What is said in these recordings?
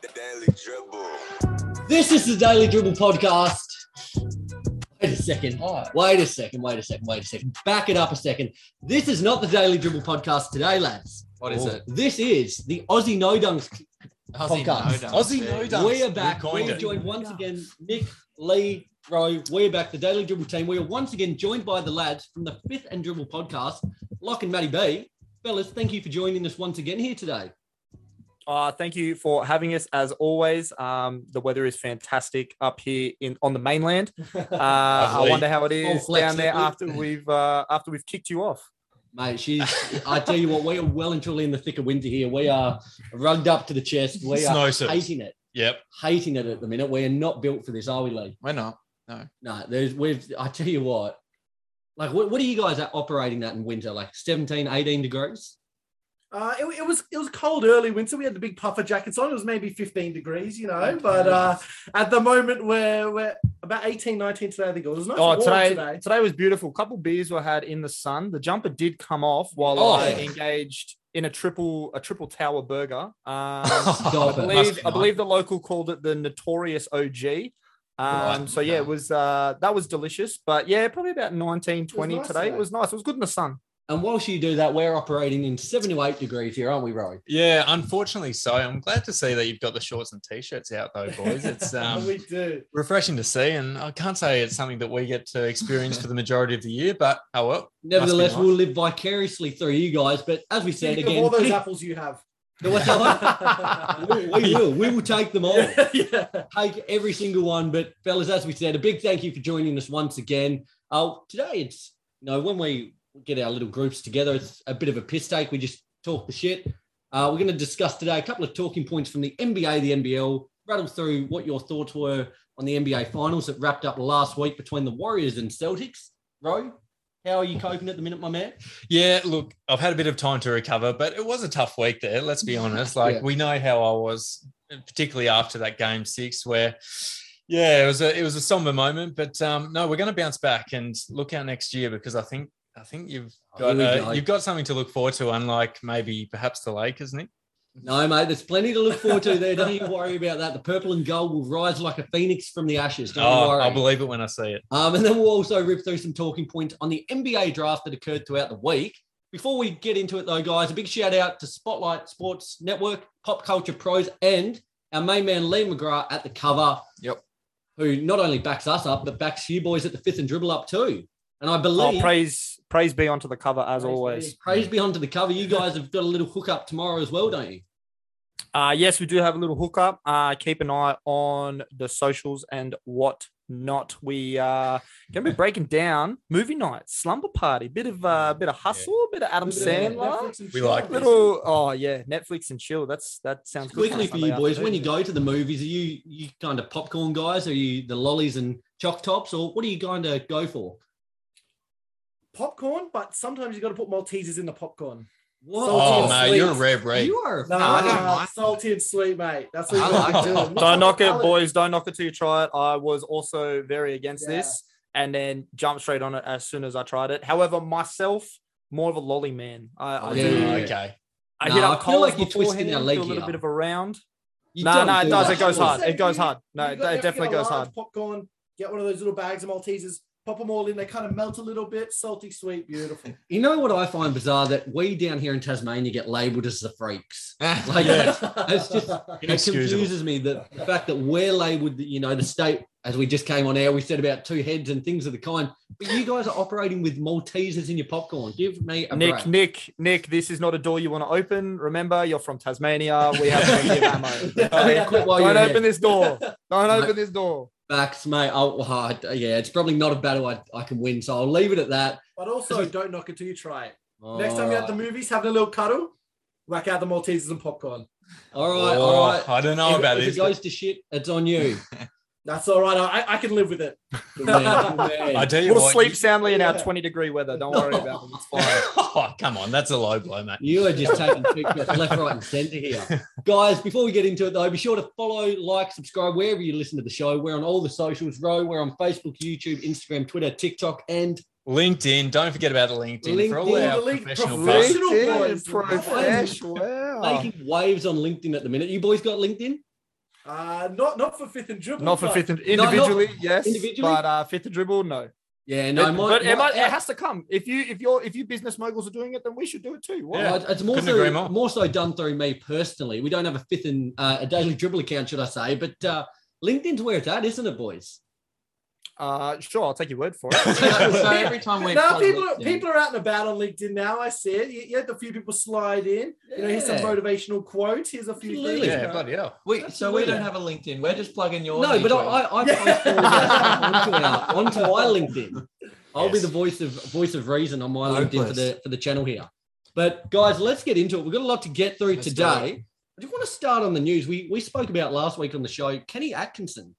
The Daily Dribble. This is the Daily Dribble podcast. Wait a second. Oh. Wait a second. Wait a second. Wait a second. Back it up a second. This is not the Daily Dribble podcast today, lads. What is Oh. it? This is the Aussie No Dunks Aussie Podcast. no dunks. Aussie no dunks. We are back. We We're joined once again, Nick, Lee, Rowe. We're back, the Daily Dribble team. We are once again joined by the lads from the Fifth and Dribble podcast, Lock and Matty B. Fellas, thank you for joining us once again here today. Uh, thank you for having us as always. Um, the weather is fantastic up here in on the mainland. Uh, I wonder how it is All down there after we've uh, after we've kicked you off. Mate, she's. I tell you what, we are well and truly in the thick of winter here. We are rugged up to the chest. We are Snow suits. hating it, Yep. hating it at the minute. We are not built for this, are we, Lee? We're not. No, no. there's. We've. I tell you what. Like, what, what are you guys at operating at in winter? Like 17, 18 degrees? Uh, it, it was it was cold early winter. We had the big puffer jackets on. It was maybe 15 degrees, you know. But uh, at the moment, we're we're about 18, 19 today. I think it was nice. Oh, warm today, today. today was beautiful. A couple beers were had in the sun. The jumper did come off while Oh. I engaged in a triple a triple tower burger. Um, I believe I believe the local called it the notorious OG. Um, so yeah, it was uh, that was delicious. But yeah, probably about 19, 20 nice today. today. It was nice. It was good in the sun. And whilst you do that, we're operating in seven to eight degrees here, aren't we, Rory? Yeah, unfortunately so. I'm glad to see that you've got the shorts and t-shirts out though, boys. It's um, we do. refreshing to see, and I can't say it's something that we get to experience for the majority of the year, but oh well. Nevertheless, nice. we'll live vicariously through you guys. But as we said Think of again, all those kick- apples you have. what's that one? we, we will. We will take them all. yeah. take every single one. But fellas, as we said, a big thank you for joining us once again. Uh, today it's you know when we get our little groups together, it's a bit of a piss take. We just talk the shit. Uh, we're going to discuss today a couple of talking points from the NBA, the NBL, rattle through what your thoughts were on the NBA finals that wrapped up last week between the Warriors and Celtics. Ro, how are you coping at the minute, my man? Yeah, look, I've had a bit of time to recover, but it was a tough week there. Let's be honest. Like Yeah. we know how I was, particularly after that game six, where yeah, it was a it was a somber moment. But um, no, we're going to bounce back and look out next year because I think I think you've Oh, got uh, go. you've got something to look forward to, unlike maybe perhaps the Lakers, Nick. No, mate, there's plenty to look forward to there. Don't you worry about that. The purple and gold will rise like a phoenix from the ashes. Don't Oh, worry. I'll believe it when I see it. Um, and then we'll also rip through some talking points on the NBA draft that occurred throughout the week. Before we get into it, though, guys, a big shout out to Spotlight Sports Network, Pop Culture Pros, and our main man Lee McGrath at the cover. Yep. Who not only backs us up, but backs you boys at the fifth and dribble up too. And I Oh, believe praise praise be onto the cover as Praise always. be. praise be onto the cover. You guys have got a little hookup tomorrow as well, don't you? Uh, yes, we do have a little hookup. Uh, keep an eye on the socials and what not. We uh gonna be breaking down movie night, slumber party, bit of uh, bit of hustle, a bit of Adam Little Sandler, We like little oh yeah, Netflix and chill. That's that sounds good. Quickly for you Sunday boys, when you go to the movies, are you you kind of popcorn guys? Are you the lollies and choc tops, or what are you going to go for? Popcorn, but sometimes you got to put Maltesers in the popcorn. What? Salty Oh, and mate, sweet. you're a rare breed. You are. No, I don't mind. salty and sweet, mate. That's what you I like to do. Don't knock it, Palate. boys. Don't knock it till you try it. I was also very against Yeah. this and then jumped straight on it as soon as I tried it. However, myself, more of a lolly man. I, I Oh, do. yeah. okay. I No, hit I feel like you're twisting beforehand, our leg do a little here. bit of a round. You No, don't no, it do does. that. It goes hard. It goes hard. No, it got- you have to definitely goes hard. Popcorn. Get one of those little bags of Maltesers. Pop them all in. They kind of melt a little bit. Salty, sweet, beautiful. You know what I find bizarre that we down here in Tasmania get labelled as the freaks. Like Yeah. it's just it confuses me that the fact that we're labelled, you know, the state as we just came on air, we said about two heads and things of the kind. But you guys are operating with Maltesers in your popcorn. Give me a Nick, break. Nick, Nick, this is not a door you want to open. Remember, you're from Tasmania. We have plenty of ammo. Yeah, quit Don't open ahead. this door. Don't open this door. Backs, mate. Oh, oh, I- yeah, it's probably not a battle I, I can win, so I'll leave it at that. But also, don't knock it till you try it. All Next time you're at the movies, having a little cuddle, whack out the Maltesers and popcorn. all right, Oh, all right. I don't know if, about if this. it goes to shit, it's on you. That's all right. I, I can live with it. Good man, good man. I tell you We'll what. sleep you- soundly in our 20 degree weather. Don't worry about it. It's fine. oh, come on, that's a low blow, mate. You are just taking cheap shots left, right, and centre here. Guys, before we get into it though, be sure to follow, like, subscribe wherever you listen to the show. We're on all the socials, Row. We're on Facebook, YouTube, Instagram, Twitter, TikTok, and LinkedIn. Don't forget about the LinkedIn, for all LinkedIn, our the link- professional professional buzz. boys. professional. making waves on LinkedIn at the minute. You boys got LinkedIn? Uh, not not for fifth and dribble. Not for fifth and No, individually, yes, individually? but uh, fifth and dribble, no. Yeah, no, It- my, but it, my- might, it has to come. If you if you're if you business moguls are doing it, then we should do it too. Why Yeah. It's more Couldn't so, more. more so done through me personally. We don't have a fifth and uh, a daily dribble account, should I say? But uh, LinkedIn's where it's at, isn't it, boys? Uh, sure, I'll take your word for it. so, so every time we No, people are, people are out and about on LinkedIn now. I see it. You, you had a few people slide in. You know, here's some motivational quotes. Here's a few Absolutely. things. Yeah, bloody hell. we, so we don't have a LinkedIn. We're just plugging your. No, but I. I, I post all that onto, our, onto my LinkedIn. I'll be the voice of voice of reason on my LinkedIn for the for the channel here. But guys, let's get into it. We've got a lot to get through Let's do today. I just want to start on the news. We we spoke about last week on the show. Kenny Atkinson,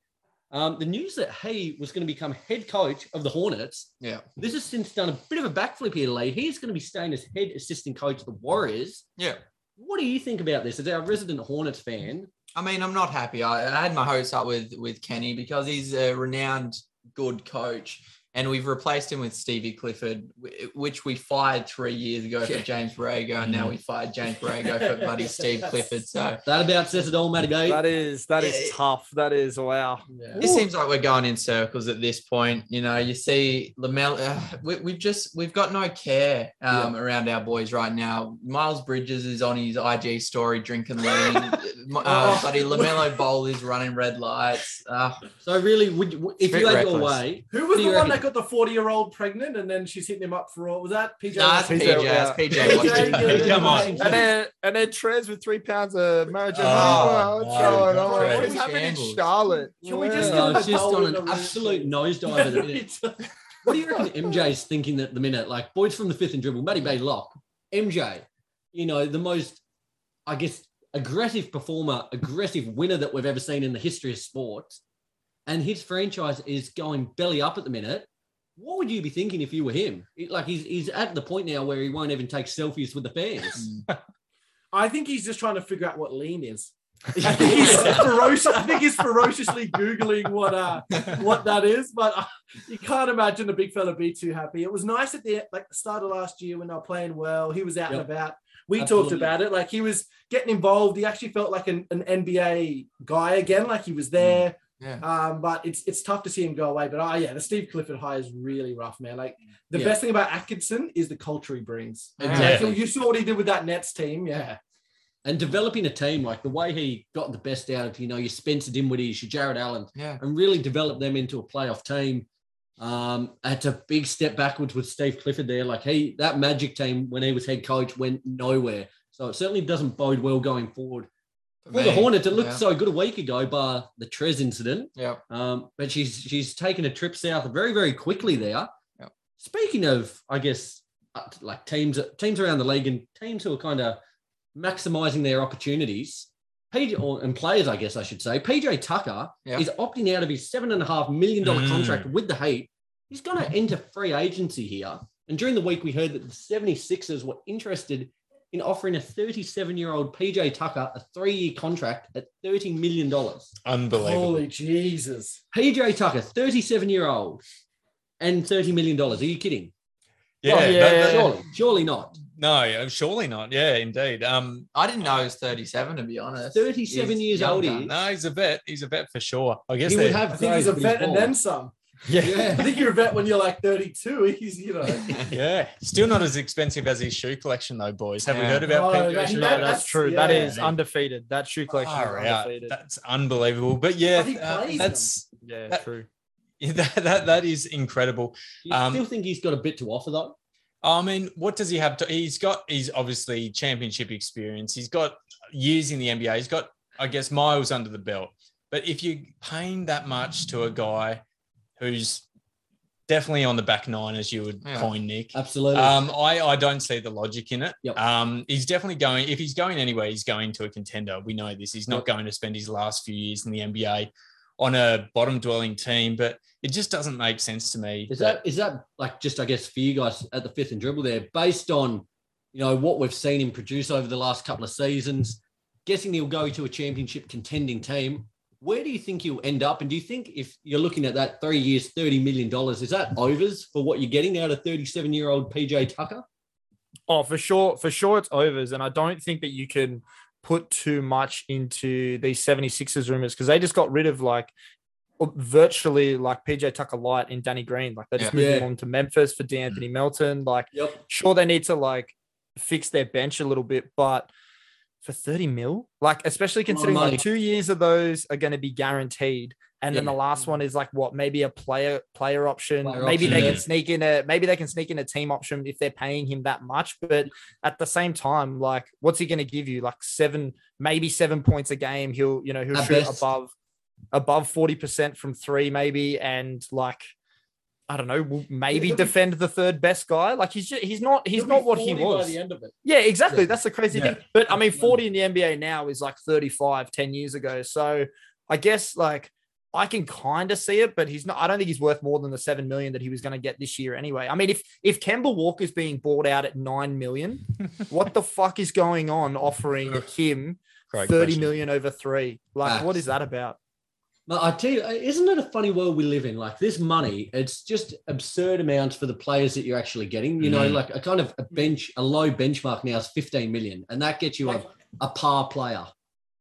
um, the news that he was going to become head coach of the Hornets. Yeah. This has since done a bit of a backflip here, Lee. He's going to be staying as head assistant coach of the Warriors. Yeah. What do you think about this? As our resident Hornets fan, I mean, I'm not happy. I, I had my hopes up with with Kenny because he's a renowned good coach, and we've replaced him with Stevie Clifford, which we fired three years ago Yeah. for James Borrego, and now we fired James Borrego for bloody Steve Clifford. So that about says it all, Matty B. that is that is Yeah. tough. That is wow. Yeah. it seems like we're going in circles at this point. You know, you see Lamel. Uh, we, we've just we've got no care um, around our boys right now. Miles Bridges is on his IG story drinking lean. uh, Oh. buddy LaMelo Ball is running red lights. Uh, So really, would you, if Bit you had your reckless. way, Who What was do the you one reckon? that got the 40 year old pregnant and then she's hitting him up for all? Was that PJ? nah, it's PJ, PJ. yeah. It's PJ, PJ. Come on. And then and then Trez with three pounds of marijuana. Oh, what's no, going on? Trez. What's happening in Shambles. Charlotte? Can we just Well, get it's just on an absolute ring? nosedive at the minute. What do you reckon MJ's thinking at the minute? Like boys from the fifth and dribble, Matty B Lock, MJ, you know, the most, I guess, aggressive performer, aggressive winner that we've ever seen in the history of sports. And his franchise is going belly up at the minute. What would you be thinking if you were him? Like he's he's at the point now where he won't even take selfies with the fans. I think he's just trying to figure out what lean is. I think he's ferocious. I think he's ferociously googling what uh what that is, but uh, you can't imagine a big fella be too happy. It was nice at the like the start of last year when they were playing well. He was out Yep. and about. We Absolutely. talked about it. Like he was getting involved. He actually felt like an, an NBA guy again. Like he was there. Yeah. Um, but it's it's tough to see him go away. But uh, yeah, the Steve Clifford hire is really rough, man. Like the Yeah. best thing about Atkinson is the culture he brings. Exactly. Like, you saw what he did with that Nets team. Yeah. And developing a team, like the way he got the best out of, you know, your Spencer Dinwiddie's, your Jarrett Allen, Yeah. and really develop them into a playoff team. Um, it's a big step backwards with Steve Clifford there. Like he, that Magic team when he was head coach went nowhere. So it certainly doesn't bode well going forward. For the me, Hornets, it looked yeah. so good a week ago, bar the Trez incident. Yeah. Um, but she's she's taken a trip south very very quickly there. Yep. Speaking of, I guess uh, like teams teams around the league and teams who are kind of maximizing their opportunities. PJ or, and players, I guess I should say. PJ Tucker Yeah. is opting out of his seven and a half million dollar Mm. contract with the Heat. He's going to enter free agency here. And during the week, we heard that the 76ers were interested in offering a 37 year old PJ Tucker a three year contract at $30 million. Unbelievable. Holy Jesus. PJ Tucker, 37 year old, and $30 million. Are you kidding? yeah, Oh, that- that- Surely, surely not. No, surely not. Yeah, indeed. Um, I didn't know he was 37 to be honest. 37 He's years old he no, he's a vet. He's a vet for sure. I guess He would have I think he's a vet and then some. Yeah. I think you're a vet when you're like 32. He's, you know. Yeah, still not as expensive as his shoe collection, though, boys. Have we heard about Oh, Pete yeah, Joshua? that- that's that's- true. That yeah. is undefeated. That shoe collection Far is out. undefeated. That's unbelievable. But yeah, uh, plays that's yeah, that- true. that, that that is incredible. You Um, still think he's got a bit to offer, though? I mean, what does he have to? He's got. He's obviously championship experience. He's got years in the NBA. He's got, I guess, miles under the belt. But if you're paying that much to a guy who's definitely on the back nine, as you would Yeah. coin Nick, Absolutely. um, I, I don't see the logic in it. Yep. Um, he's definitely going. If he's going anywhere, he's going to a contender. We know this. He's not Yep. going to spend his last few years in the NBA on a bottom dwelling team. But it just doesn't make sense to me. Is that is that like just I guess for you guys at the fifth and dribble there, based on you know what we've seen him produce over the last couple of seasons, guessing he'll go to a championship contending team. Where do you think he'll end up? And do you think if you're looking at that three years, thirty million dollars, is that overs for what you're getting out of thirty-seven-year-old PJ Tucker? Oh, for sure, for sure, it's overs, and I don't think that you can put too much into these 76ers rumors because they just got rid of like virtually like PJ Tucker Light and Danny Green. Like they just Yeah. moved Yeah. on to Memphis for De'Anthony Melton. Like Yep. sure they need to like fix their bench a little bit, but for 30 mil, like especially considering like two years of those are going to be guaranteed. And then Yeah. the last one is like what maybe a player player option. Player maybe option, they yeah. can sneak in a maybe they can sneak in a team option if they're paying him that much. But at the same time, like what's he going to give you? Like seven, maybe seven points a game. He'll you know he'll At shoot best. above above 40% from three, maybe, and like I don't know, maybe be- defend the third best guy. Like he's just, he's not he's not what he 40 was. by the end of it. Yeah, exactly. Yeah. That's the crazy Yeah. thing. But I mean, 40 in the NBA now is like 35 10 years ago. So I guess like I can kind of see it, but he's not. I don't think he's worth more than the seven million that he was going to get this year anyway. I mean, if if Kemba Walker's being bought out at nine million, what the fuck is going on offering him Great thirty question. million over three? Like, what Facts. is that about? But I tell you, isn't it a funny world we live in? Like this money, it's just absurd amounts for the players that you're actually getting. You know, Mm. like a kind of a bench, a low benchmark now is 15 million, and that gets you a, a par player.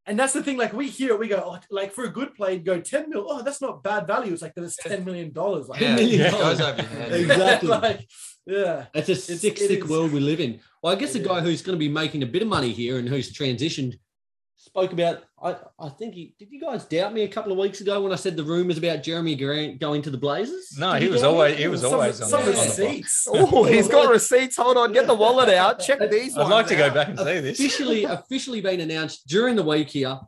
And that's the thing. Like we hear it, we go, oh, like for a good play, go 10 mil. Oh, that's not bad value. It's like that's 10 million dollars. Like, Yeah, million it dollars. goes over your head. Exactly. like, yeah. It's a It's- sick, it sick is. world we live in. Well, I guess the guy is. who's going to be making a bit of money here and who's transitioned spoke about. I, I think he did. You guys doubt me a couple of weeks ago when I said the rumors about Jerami Grant going to the Blazers? No, Did he was doubt me? always he was Some- always on, some the, on receipts. Oh, he's got receipts. Hold on, get the wallet out. Check these. I'd like ones to go back and see this. officially officially been announced during the week here.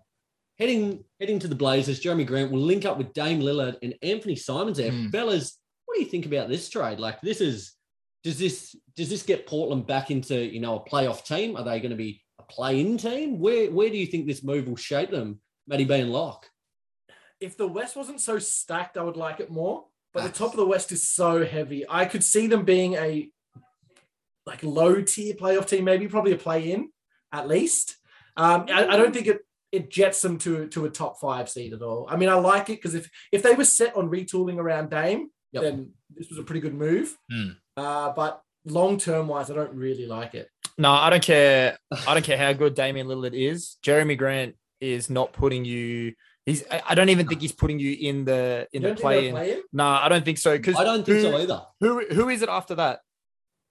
Heading heading to the Blazers, Jerami Grant will link up with Dame Lillard and Anthony Simons there. Hmm. Fellas, what do you think about this trade? Like this is does this does this get Portland back into you know a playoff team? Are they going to be a play-in team? Where where do you think this move will shape them? Matty B and Locke. If the West wasn't so stacked, I would like it more. But the top of the West is so heavy. I could see them being a like low tier playoff team, maybe probably a play in at least. Um, I, I don't think it it jets them to to a top five seed at all. I mean, I like it because if if they were set on retooling around Dame, Yep. then this was a pretty good move. Hmm. Uh, but long term wise, I don't really like it. No, I don't care. I don't care how good Damian Lillard is. Jerami Grant is not putting you. He's. I I don't even think he's putting you in the in You the play in. play? No, I don't think so. Because I don't think so either. Who who is it after that?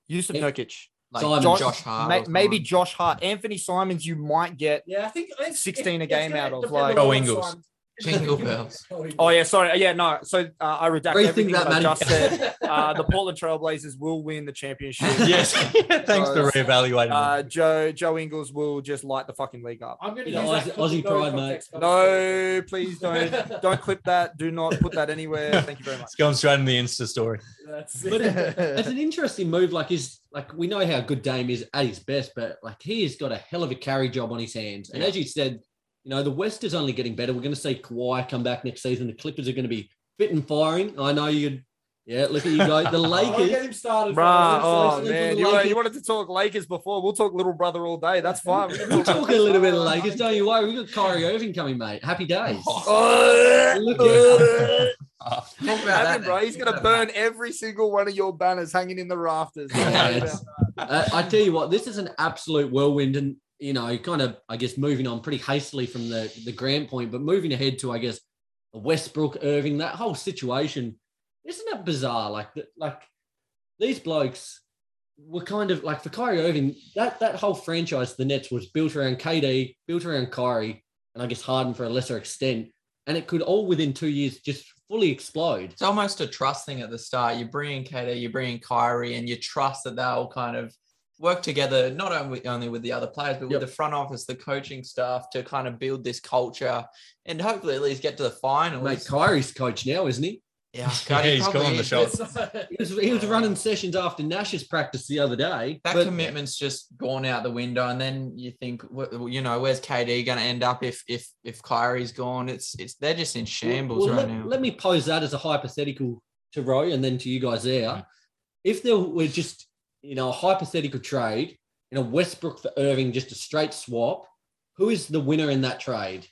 Jusuf Yeah. Nurkic. Like Simon. Josh, Josh- Hart. May- maybe. Josh Hart. Anthony Simons, you might get. Yeah, I think, I think 16 a game out of, like- on Go what Ingles. Simons- Jingle bells. Oh yeah, sorry. Yeah, no. So uh, I redact Rethink everything that, that, I Matty. just said. Uh, the Portland Trailblazers will win the championship. yes. Thanks for reevaluating. Uh, Joe Joe Ingles will just light the fucking league up. I'm going to You use know, Aussie- Aussie pride, mate. No, please don't don't clip that. Do not put that anywhere. Thank you very much. it's going straight in the Insta story. That's But it- it's an interesting move. Like is like we know how good Dame is at his best, but like he has got a hell of a carry job on his hands. And Yeah. as you said, you know the West is only getting better. We're going to see Kawhi come back next season. The Clippers are going to be fit and firing. I know you. Could yeah, look at you guys. The I'll get him started. Bruh, fellas. oh so man, you, Lakers- you wanted to talk Lakers before. We'll talk little brother all day. That's fine. We can We'll talk- talk a little bit of Lakers. Don't you worry. We've got Kyrie Irving coming, mate. Happy days. Oh, Look at Talk about Have that bro. He's gonna Talk about burn every single one of your banners hanging in the rafters. Yeah, Uh, I tell you what, this is an absolute whirlwind, and you know, kind of, I guess, moving on pretty hastily from the the Grant point, but moving ahead to, I guess, Westbrook, Irving, that whole situation, isn't that bizarre? Like, like these blokes were kind of like for Kyrie Irving, that that whole franchise, the Nets, was built around KD, built around Kyrie, and I guess Harden for a lesser extent, and it could all within two years just fully explode. It's almost a trust thing at the start. You bring in KD, you bring in Kyrie, and you trust that they'll kind of work together, not only only with the other players, but Yep. with the front office, the coaching staff, to kind of build this culture and hopefully at least get to the finals. Mate, Kyrie's coach now, isn't he? yeah, Yeah, he he's calling the shots. He was, he was running sessions after Nash's practice the other day. That but- commitment's just gone out the window, and then you think, wh- you know, where's KD going to end up if if if Kyrie's gone? It's it's they're just in shambles Well, right let, now. let me pose that as a hypothetical to Roy and then to you guys there. If there were just, you know, a hypothetical trade, you know, Westbrook for Irving, just a straight swap, who is the winner in that trade?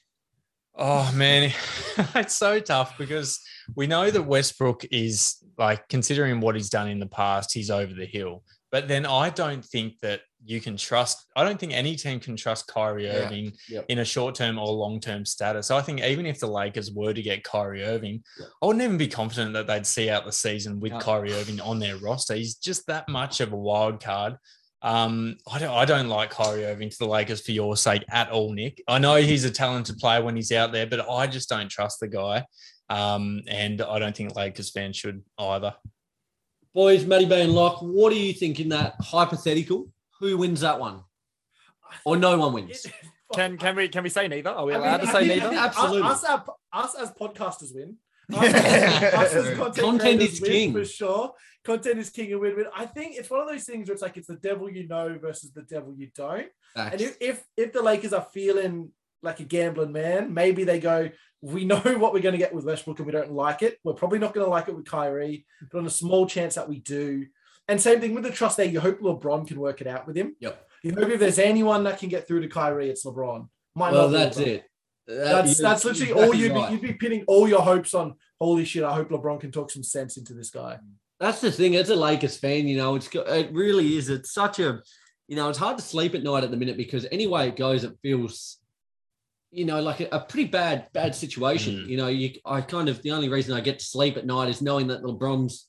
Oh man, it's so tough because we know that Westbrook is like considering what he's done in the past, he's over the hill. But then I don't think that you can trust. I don't think any team can trust Kyrie Yeah. Irving Yep. in a short term or long term status. So I think even if the Lakers were to get Kyrie Irving, Yep. I wouldn't even be confident that they'd see out the season with No. Kyrie Irving on their roster. He's just that much of a wild card. Um, I don't, I don't like Kyrie Irving to the Lakers for your sake at all, Nick. I know he's a talented player when he's out there, but I just don't trust the guy. Um, and I don't think Lakers fans should either. Boys, Matty B and Locke, what do you think in that hypothetical? Who wins that one? Or no one wins? Can can we can we say neither? Are we I mean, allowed to say think- I neither? Absolutely. Us, us, us as podcasters win. Us, us as content, Content is win king. for sure. Content is king and win win. I think it's one of those things where it's like it's the devil you know versus the devil you don't. And if if, if the Lakers are feeling like a gambling man, maybe they go, we know what we're going to get with Westbrook and we don't like it. We're probably not going to like it with Kyrie, but on a small chance that we do. And same thing with the trust there. You hope LeBron can work it out with him. Yep. You hope if there's anyone that can get through to Kyrie, it's LeBron. Might Well, not that's LeBron. it. That- That's you're that's literally exactly all you'd right. be, you'd be pinning all your hopes on. Holy shit! I hope LeBron can talk some sense into this guy. That's the thing. As a Lakers fan, you know, it's go- it really is. It's such a, you know, it's hard to sleep at night at the minute because any way it goes, it feels, you know, like a, a pretty bad bad situation. Mm. You know, you I kind of the only reason I get to sleep at night is knowing that LeBron's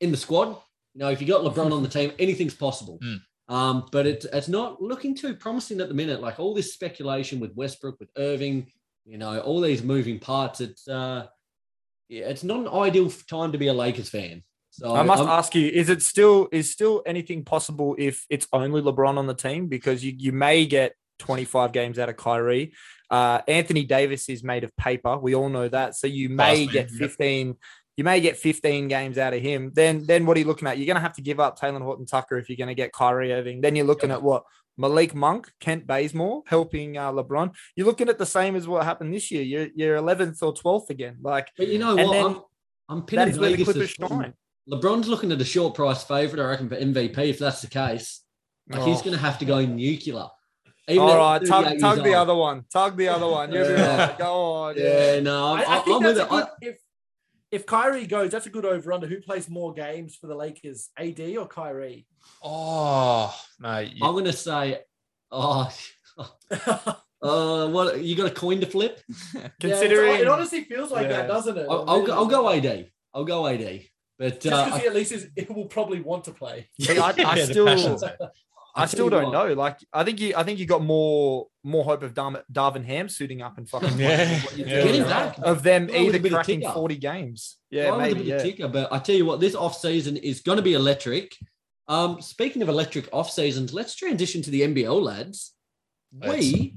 in the squad. You know, if you got LeBron on the team, anything's possible. Mm. Um, but it's it's not looking too promising at the minute. Like all this speculation with Westbrook, with Irving, you know, all these moving parts. It's uh, yeah, it's not an ideal time to be a Lakers fan. So I must I'm- ask you: Is it still is still anything possible if it's only LeBron on the team? Because you you may get 25 games out of Kyrie. Uh, Anthony Davis is made of paper. We all know that. So you may Fast man, get yep. 15. You may get 15 games out of him. Then then what are you looking at? You're going to have to give up Talen Horton Tucker if you're going to get Kyrie Irving. Then you're looking at what Malik Monk, Kent Bazemore helping uh, LeBron. You're looking at the same as what happened this year. You're you're 11th or 12th again. Like But you know what? then I'm, I'm pinning that is where the Vegas Clippers as- shine. LeBron's looking at a short price favorite, I reckon, for MVP. If that's the case, like he's Oh. going to have to go nuclear. Even All at right, 38 tug, tug the other one. Tug the other one. You're Yeah. right. Go on. Yeah, no, I'm, I, I I'm think with that's it. a good, I- if if Kyrie goes, that's a good over under. Who plays more games for the Lakers, AD or Kyrie? Oh, mate. you- I'm going to say, oh, uh, what you got a coin to flip? Considering yeah, it honestly feels like Yeah. that, doesn't it? I'll, I'll, go, I'll go AD. I'll go AD. But Just uh, because I, he at least is, he will probably want to play. See, I, I still, passion's there. I still don't what, know. Like, I think you, I think you got more, more hope of Darvin, Darvin Ham suiting up and fucking Yeah, playing what yeah. do Get him now. back. of them Go with either bit of cracking forty games. Yeah, Yeah, with a maybe. bit Yeah. of ticker, but I tell you what, this off season is going to be electric. Um, speaking of electric off seasons, let's transition to the NBL lads. Let's. We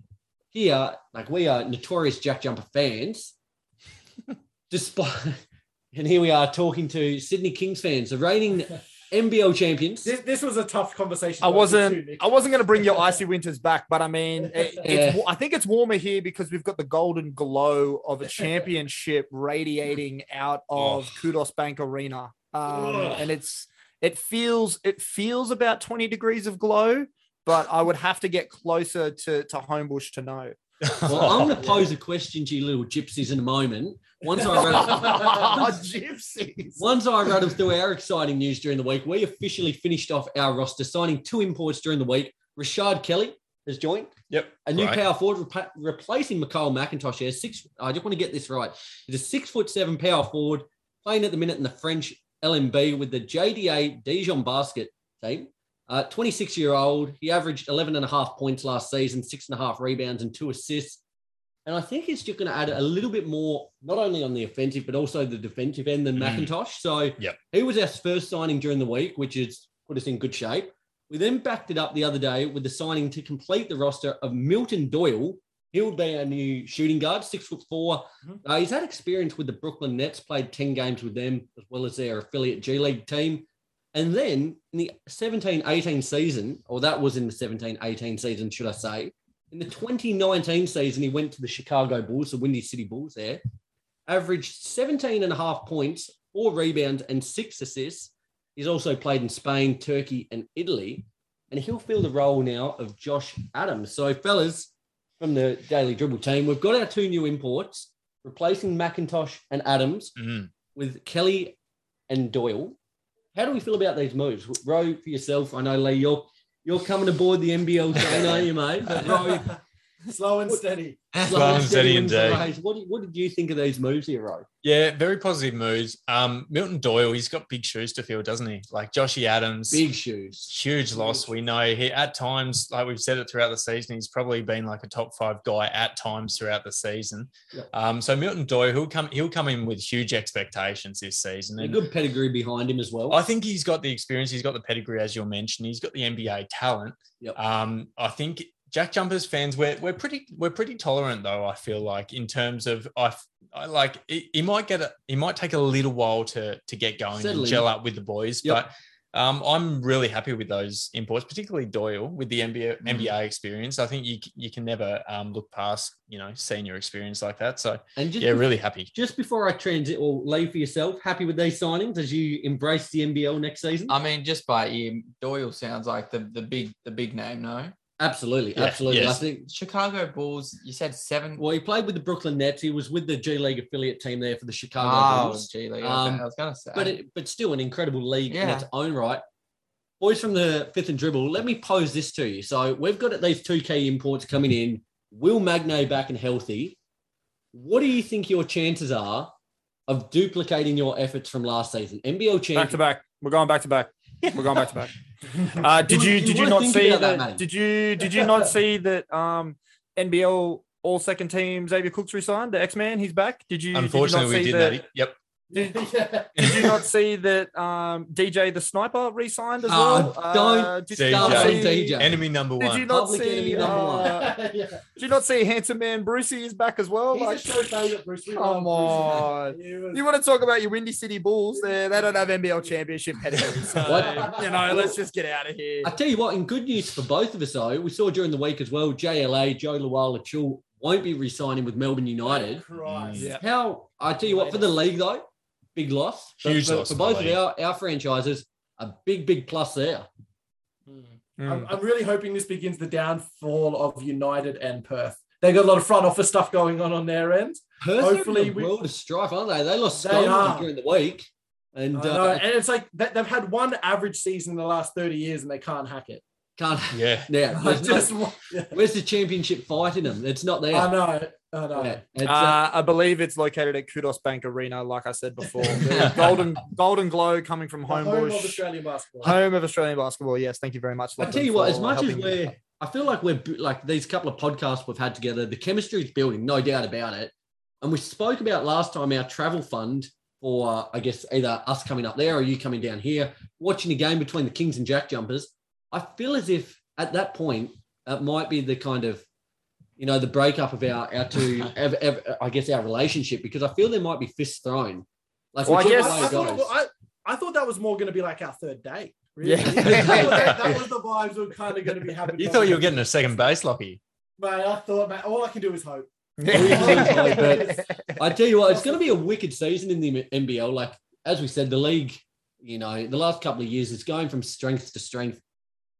here, like we are notorious Jack Jumper fans, despite, and here we are talking to Sydney Kings fans, the reigning NBL champions. This, this was a tough conversation. I wasn't. to, Nick. I wasn't going to bring your icy winters back, but I mean, it, Yeah. it's, I think it's warmer here because we've got the golden glow of a championship radiating out of Qudos Bank Arena, um, and it's it feels it feels about twenty degrees of glow, but I would have to get closer to to Homebush to know. Well, I'm going to pose a question to you little gypsies in a moment. Once I rattle, Gypsies. once I rattle through our exciting news during the week, we officially finished off our roster, signing two imports during the week. Rashard Kelly has joined. Yep. A new Right. power forward repa- replacing MiKyle McIntosh here. Six. I just want to get this right. He's a six foot seven power forward playing at the minute in the French LNB with the JDA Dijon basket team. Uh, 26 year old. He averaged 11 and a half points last season, six and a half rebounds and two assists. And I think he's just going to add a little bit more, not only on the offensive, but also the defensive end than Mm. McIntosh. So Yep. he was our first signing during the week, which has put us in good shape. We then backed it up the other day with the signing to complete the roster of Milton Doyle. He'll be our new shooting guard, six foot 4 Mhm. Uh, he's had experience with the Brooklyn Nets, played 10 games with them, as well as their affiliate G League team. And then in the 17 18 season, or that was in the 17 18 season, should I say, in the 2019 season, he went to the Chicago Bulls, the Windy City Bulls there, averaged 17 and a half points, four rebounds, and six assists. He's also played in Spain, Turkey, and Italy. And he'll fill the role now of Josh Adams. So, fellas, from the Daily Dribble team, we've got our two new imports, replacing McIntosh and Adams Mm. with Kelly and Doyle. How do we feel about these moves? Row for yourself. I know Lee, you're You're coming aboard the NBL train, aren't you, mate? But Slow and steady. Slow and steady wins the indeed. What, did- what did you think of these moves here, Ro? Yeah, very positive moves. Um, Milton Doyle, he's got big shoes to fill, doesn't he? Like Joshy Adams, Big shoes. huge loss. We know he at times, like we've said it throughout the season, he's probably been like a top five guy at times throughout the season. Yep. Um, so Milton Doyle, he'll come, he'll come in with huge expectations this season. A good pedigree behind him as well. I think he's got the experience. He's got the pedigree, as you'll mention. He's got the NBA talent. Yep. Um, I think Jack Jumpers fans, we're we're pretty we're pretty tolerant though. I feel like in terms of I, I like he, he might get a he might take a little while to to get going Settle and gel up with the boys, Yep. but. Um, I'm really happy with those imports, particularly Doyle with the NBA Mm. NBA experience. I think you you can never um, look past you know senior experience like that. So and just yeah, bef- really happy. just before I transit or leave for yourself, happy with these signings as you embrace the NBL next season? I mean, just by ear, Doyle sounds like the the big the big name. No, absolutely, Yeah, absolutely. yes. I think. Chicago Bulls. You said seven. Well, he played with the Brooklyn Nets. He was with the G League affiliate team there for the Chicago Oh, Bulls. gee, like, Um, I was gonna say. but it, but still an incredible league in its own right. Boys from the fifth and dribble, let me pose this to you. So we've got these two key imports coming in. Will Magnay back and healthy? What do you think your chances are of duplicating your efforts from last season? NBL Back to back. We're going back to back. We're going back to back. Uh, did You- you you did you not see that, that? Did you did you not see that? Um, NBL all second team Xavier Cooks resigned. The X Man, he's back. Did you? Unfortunately, we did you did not see that. Yep. yeah. Did you not see that um, DJ the sniper re-signed as Oh, well? don't Uh, did DJ. you not see- DJ. Enemy number one. Did one. you not Public see? enemy number one. uh, yeah. did you not see handsome man Brucey is back as well? He's Like, a show favorite, Bruce. We Come love Bruce. Was- you want to talk about your Windy City Bulls? There, they don't have NBL championship pedigree. So, you know, let's just get out of here. I tell you what, in good news for both of us, though, we saw during the week as well, JLA, Jo Lual-Acuil, won't be re-signing with Melbourne United. Christ. Yeah. How I tell you what, for the league though, big loss. But Huge for, loss for for both of our, our franchises. A big, big plus there. Mm. I'm, I'm really hoping this begins the downfall of United and Perth. They got a lot of front office stuff going on on their end. Perth Hopefully Hopefully we, we- world of strife, aren't they? They lost They Scotland during the week, and uh, and it's like they- they've had one average season in the last 30 years and they can't hack it. can't. Yeah. Yeah, no- just wa- yeah. where's the championship fight in them? It's not there. I know. I know. Yeah, uh, Uh, I believe it's located at Qudos Bank Arena, like I said before. Golden golden glow coming from The home of Australian basketball. home of Australian basketball. Yes, thank you very much. I tell you what, as much as we're, I feel like we're like these couple of podcasts we've had together, the chemistry is building, no doubt about it. And we spoke about last time our travel fund for, uh, I guess, either us coming up there or you coming down here, watching a game between the Kings and Jack Jumpers. I feel as if at that point, it might be the kind of, you know, the breakup of our, our two, ev- ev- I guess, our relationship, because I feel there might be fists thrown. Like, Well, I guess- I, I thought, well, I, I thought that was more going to be like our third date. Really. Yeah. that, was, that was the vibes were kind of going to be happening. You thought you were getting a second base, Lockie. Mate, I thought, mate, all I can do is hope. I tell you what, it's going to be a wicked season in the NBL. Like as we said, the league, you know, the last couple of years, it's going from strength to strength.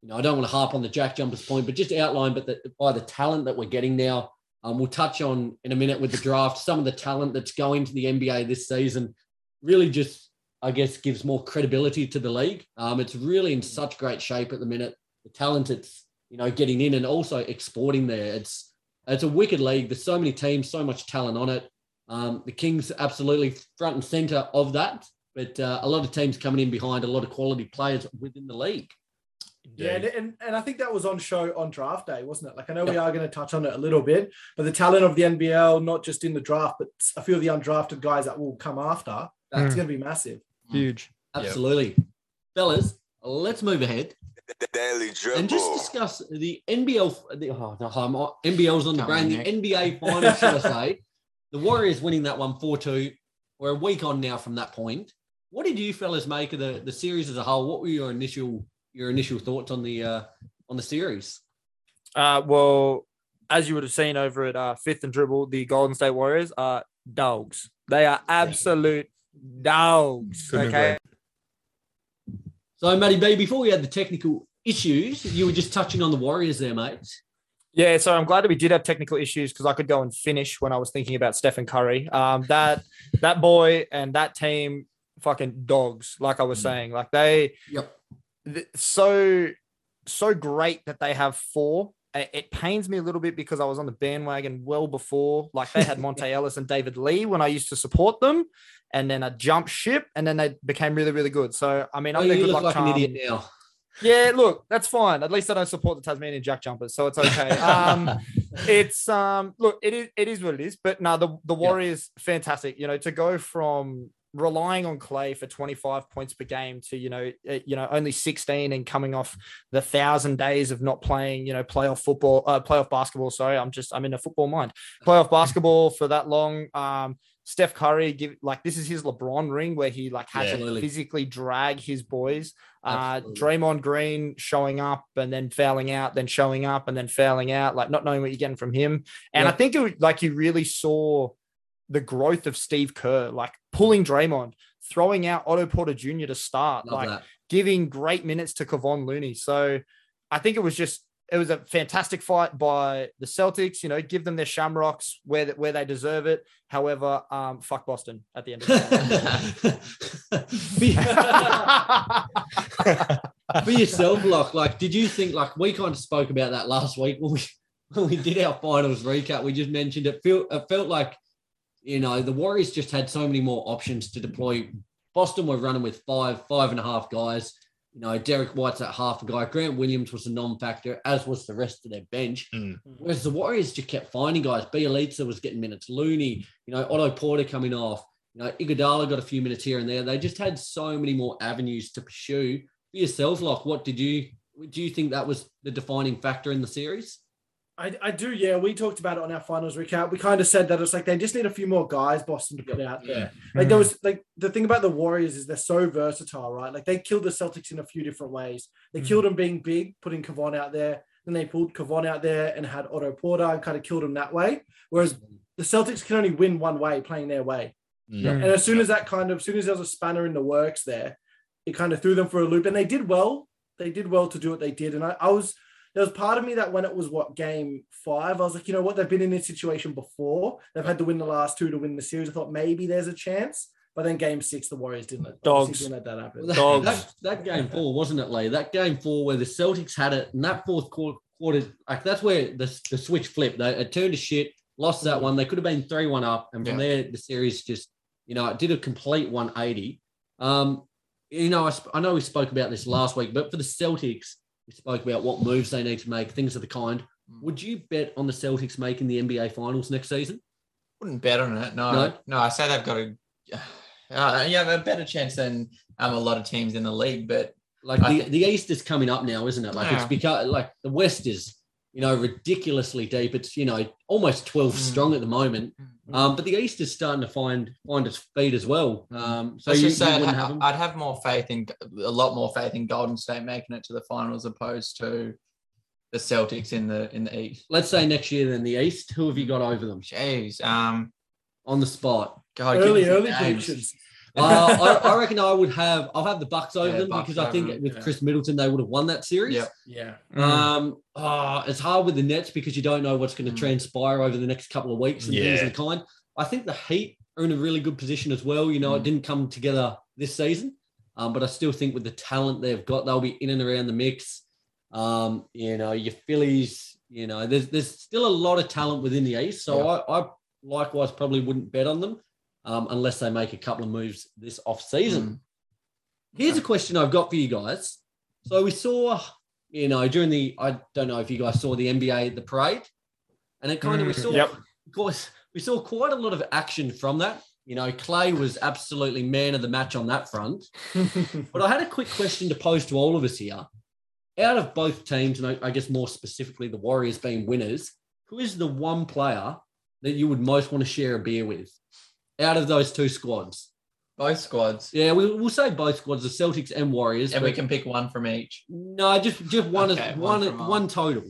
You know, I don't want to harp on the Jack Jumpers point, but just outline, but the, by the talent that we're getting now, um, we'll touch on in a minute with the draft some of the talent that's going to the NBA this season. Really, just I guess gives more credibility to the league. Um, it's really in such great shape at the minute. The talent it's you know getting in and also exporting there. It's it's a wicked league. There's so many teams, so much talent on it. Um, the Kings absolutely front and center of that, but uh, a lot of teams coming in behind, a lot of quality players within the league. Yeah, and, and, and I think that was on show on draft day, wasn't it? Like I know we are going to touch on it a little bit, but the talent of the NBL, not just in the draft, but a few of the undrafted guys that will come after, that's Mm. going to be massive. Huge. Absolutely, fellas. Let's move ahead The Daily Dribble. and just discuss the NBL. The, oh, no, I'm, NBL's on the Come on, brain. The NBA finals, should I say? The Warriors winning that one 4 2. We're a week on now from that point. What did you fellas make of the, the series as a whole? What were your initial your initial thoughts on the uh, on the series? Uh, well, as you would have seen over at uh, Fifth and Dribble, the Golden State Warriors are dogs. They are absolute dogs. Couldn't okay. So, Matty B, before we had the technical issues, you were just touching on the Warriors there, mate. Yeah, so I'm glad that we did have technical issues because I could go and finish when I was thinking about Stephen Curry. Um, that that boy and that team, fucking dogs. Like I was saying, like they, Yep. So so great that they have four. It pains me a little bit because I was on the bandwagon well before. Like they had Monta Ellis and David Lee when I used to support them, and then I jumped ship, and then they became really, really good. So I mean, Oh, I'm their you good look luck like an charm. idiot now. Yeah, look, that's fine. At least I don't support the Tasmanian Jack Jumpers, so it's okay. Um, it's um, look, it is it is what it is. But no, the the Warriors fantastic. You know, to go from relying on Klay for 25 points per game to you know uh, you know only 16 and coming off the thousand days of not playing you know playoff football uh, playoff basketball sorry i'm just i'm in a football mind playoff basketball for that long um Steph Curry give like this is his LeBron ring where he like had Absolutely. to physically drag his boys uh. Draymond Green showing up and then fouling out, then showing up and then fouling out, like not knowing what you're getting from him. And Yeah. I think it was like you really saw the growth of Steve Kerr, like pulling Draymond, throwing out Otto Porter Jr. to start, Love like that. giving great minutes to Kevon Looney. So I think it was just it was a fantastic fight by the Celtics. You know, give them their shamrocks where where they deserve it. However, um, fuck Boston at the end of the day. For yourself, Lock, like, did you think, like, we kind of spoke about that last week when we, when we did our finals recap? We just mentioned it, felt, it felt like, you know, the Warriors just had so many more options to deploy. Boston were running with five, five and a half guys. You know, Derrick White's at half a guy. Grant Williams was a non-factor, as was the rest of their bench. Mm. Whereas the Warriors just kept finding guys. Bjelica was getting minutes. Looney, you know, Otto Porter coming off. You know, Iguodala got a few minutes here and there. They just had so many more avenues to pursue. For yourself, Lock, what did you do? You think that was the defining factor in the series? I, I do, yeah. We talked about it on our finals recap. We kind of said that it's like they just need a few more guys, Boston, to put out there. Like there was like the thing about the Warriors is they're so versatile, right? Like they killed the Celtics in a few different ways. They Mhm. killed them being big, putting Kevon out there. Then they pulled Kevon out there and had Otto Porter and kind of killed him that way. Whereas the Celtics can only win one way, playing their way. And as soon as that kind of, as soon as there was a spanner in the works there, it kind of threw them for a loop. And they did well. They did well to do what they did. And I, I was, there was part of me that when it was what game five, I was like, you know what, they've been in this situation before. They've had to win the last two to win the series. I thought maybe there's a chance. But then game six, the Warriors didn't let, Dogs. didn't let that happen. That, Dogs. that, that game four, wasn't it, Lee? That game four where the Celtics had it, and that fourth quarter, quarter like that's where the, the switch flipped. They it turned to shit, lost that one. They could have been 3 1 up. And from Yeah. there, the series just, you know, it did a complete 180. Um, you know, I, sp- I know we spoke about this last week, but for the Celtics, we spoke about what moves they need to make, things of the kind. Would you bet on the Celtics making the NBA Finals next season? Wouldn't bet on it. No, No? no. I say they've got a, uh, you have a better chance than um, a lot of teams in the league. But Like the, think- the East is coming up now, isn't it? Like it's because like the West is, you know, ridiculously deep. It's you know almost twelve Mm. strong at the moment. Um, but the East is starting to find find its feet as well. Um, so you, just you I'd, ha- have. I'd have more faith in a lot more faith in Golden State making it to the finals opposed to the Celtics in the in the East. Let's say next year, then the East. Who have you got over them Jeez, um, on the spot? God, give early, early names. predictions. Uh, I, I reckon I would have. I'll have the Bucks over Yeah, them Bucks because I think them, with yeah. Khris Middleton they would have won that series. Yep. Yeah. Um, oh, it's hard with the Nets because you don't know what's going to Mm. transpire over the next couple of weeks and things Yeah. of the kind. I think the Heat are in a really good position as well. You know, it Mm. didn't come together this season, um, but I still think with the talent they've got, they'll be in and around the mix. Um, you know, your Phillies. You know, there's there's still a lot of talent within the East, so I, I likewise probably wouldn't bet on them um, unless they make a couple of moves this off season. Mm. Here's a question I've got for you guys. So we saw, you know, during the I don't know if you guys saw the NBA at the parade, and it kind of we Mm, saw, yep. of course, we saw quite a lot of action from that. You know, Klay was absolutely man of the match on that front. But I had a quick question to pose to all of us here. Out of both teams, and I guess more specifically the Warriors being winners, who is the one player that you would most want to share a beer with out of those two squads? Both squads, Yeah, we, we'll say both squads, the Celtics and Warriors. and we can pick one from each. no, just just one Okay, is one one from all. one total.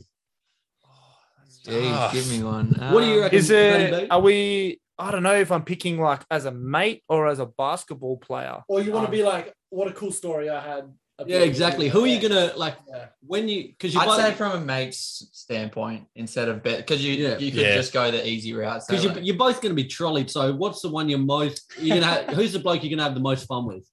Jeez, Ah. give me one. What do you Um, reckon? Is it? Are we? I don't know if I'm picking like as a mate or as a basketball player. Or you want to Um, be like, what a cool story I had. A Yeah, exactly. Who are you gonna like Yeah. when you because you I'd both say from a mate's standpoint instead of bet because you Yeah. you could Yeah. just go the easy route. So because you, like- you're both gonna be trolleyed. So what's the one you're most you're gonna have, who's the bloke you're gonna have the most fun with?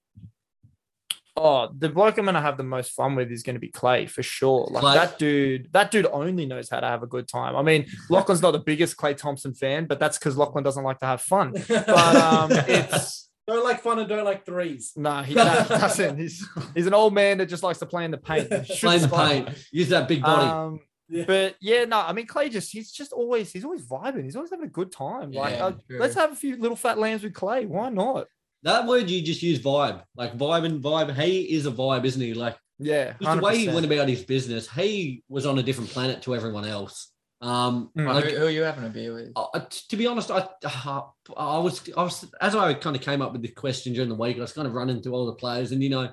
Oh, the bloke I'm gonna have the most fun with is gonna be Klay for sure. Like Klay? that dude, that dude only knows how to have a good time. I mean, Lachlan's not the biggest Klay Thompson fan, but that's because Lachlan doesn't like to have fun. But um, it's don't like fun and don't like threes. nah, he nah, doesn't. He's he's an old man that just likes to play in the paint. Play in the paint. Use that big body. Um, Yeah. But yeah, no, I mean Klay just he's just always he's always vibing. He's always having a good time. Like Yeah, uh, let's have a few little fat lambs with Klay. Why not? that word you just use vibe. Like vibe and vibe. He is a vibe, isn't he? Like Yeah, just the way he went about his business, he was on a different planet to everyone else. Um, Mm. Who, like, who are you having a beer with? Uh, to be honest, I uh, I was I was as I kind of came up with the question during the week, I was kind of running through all the players, and you know,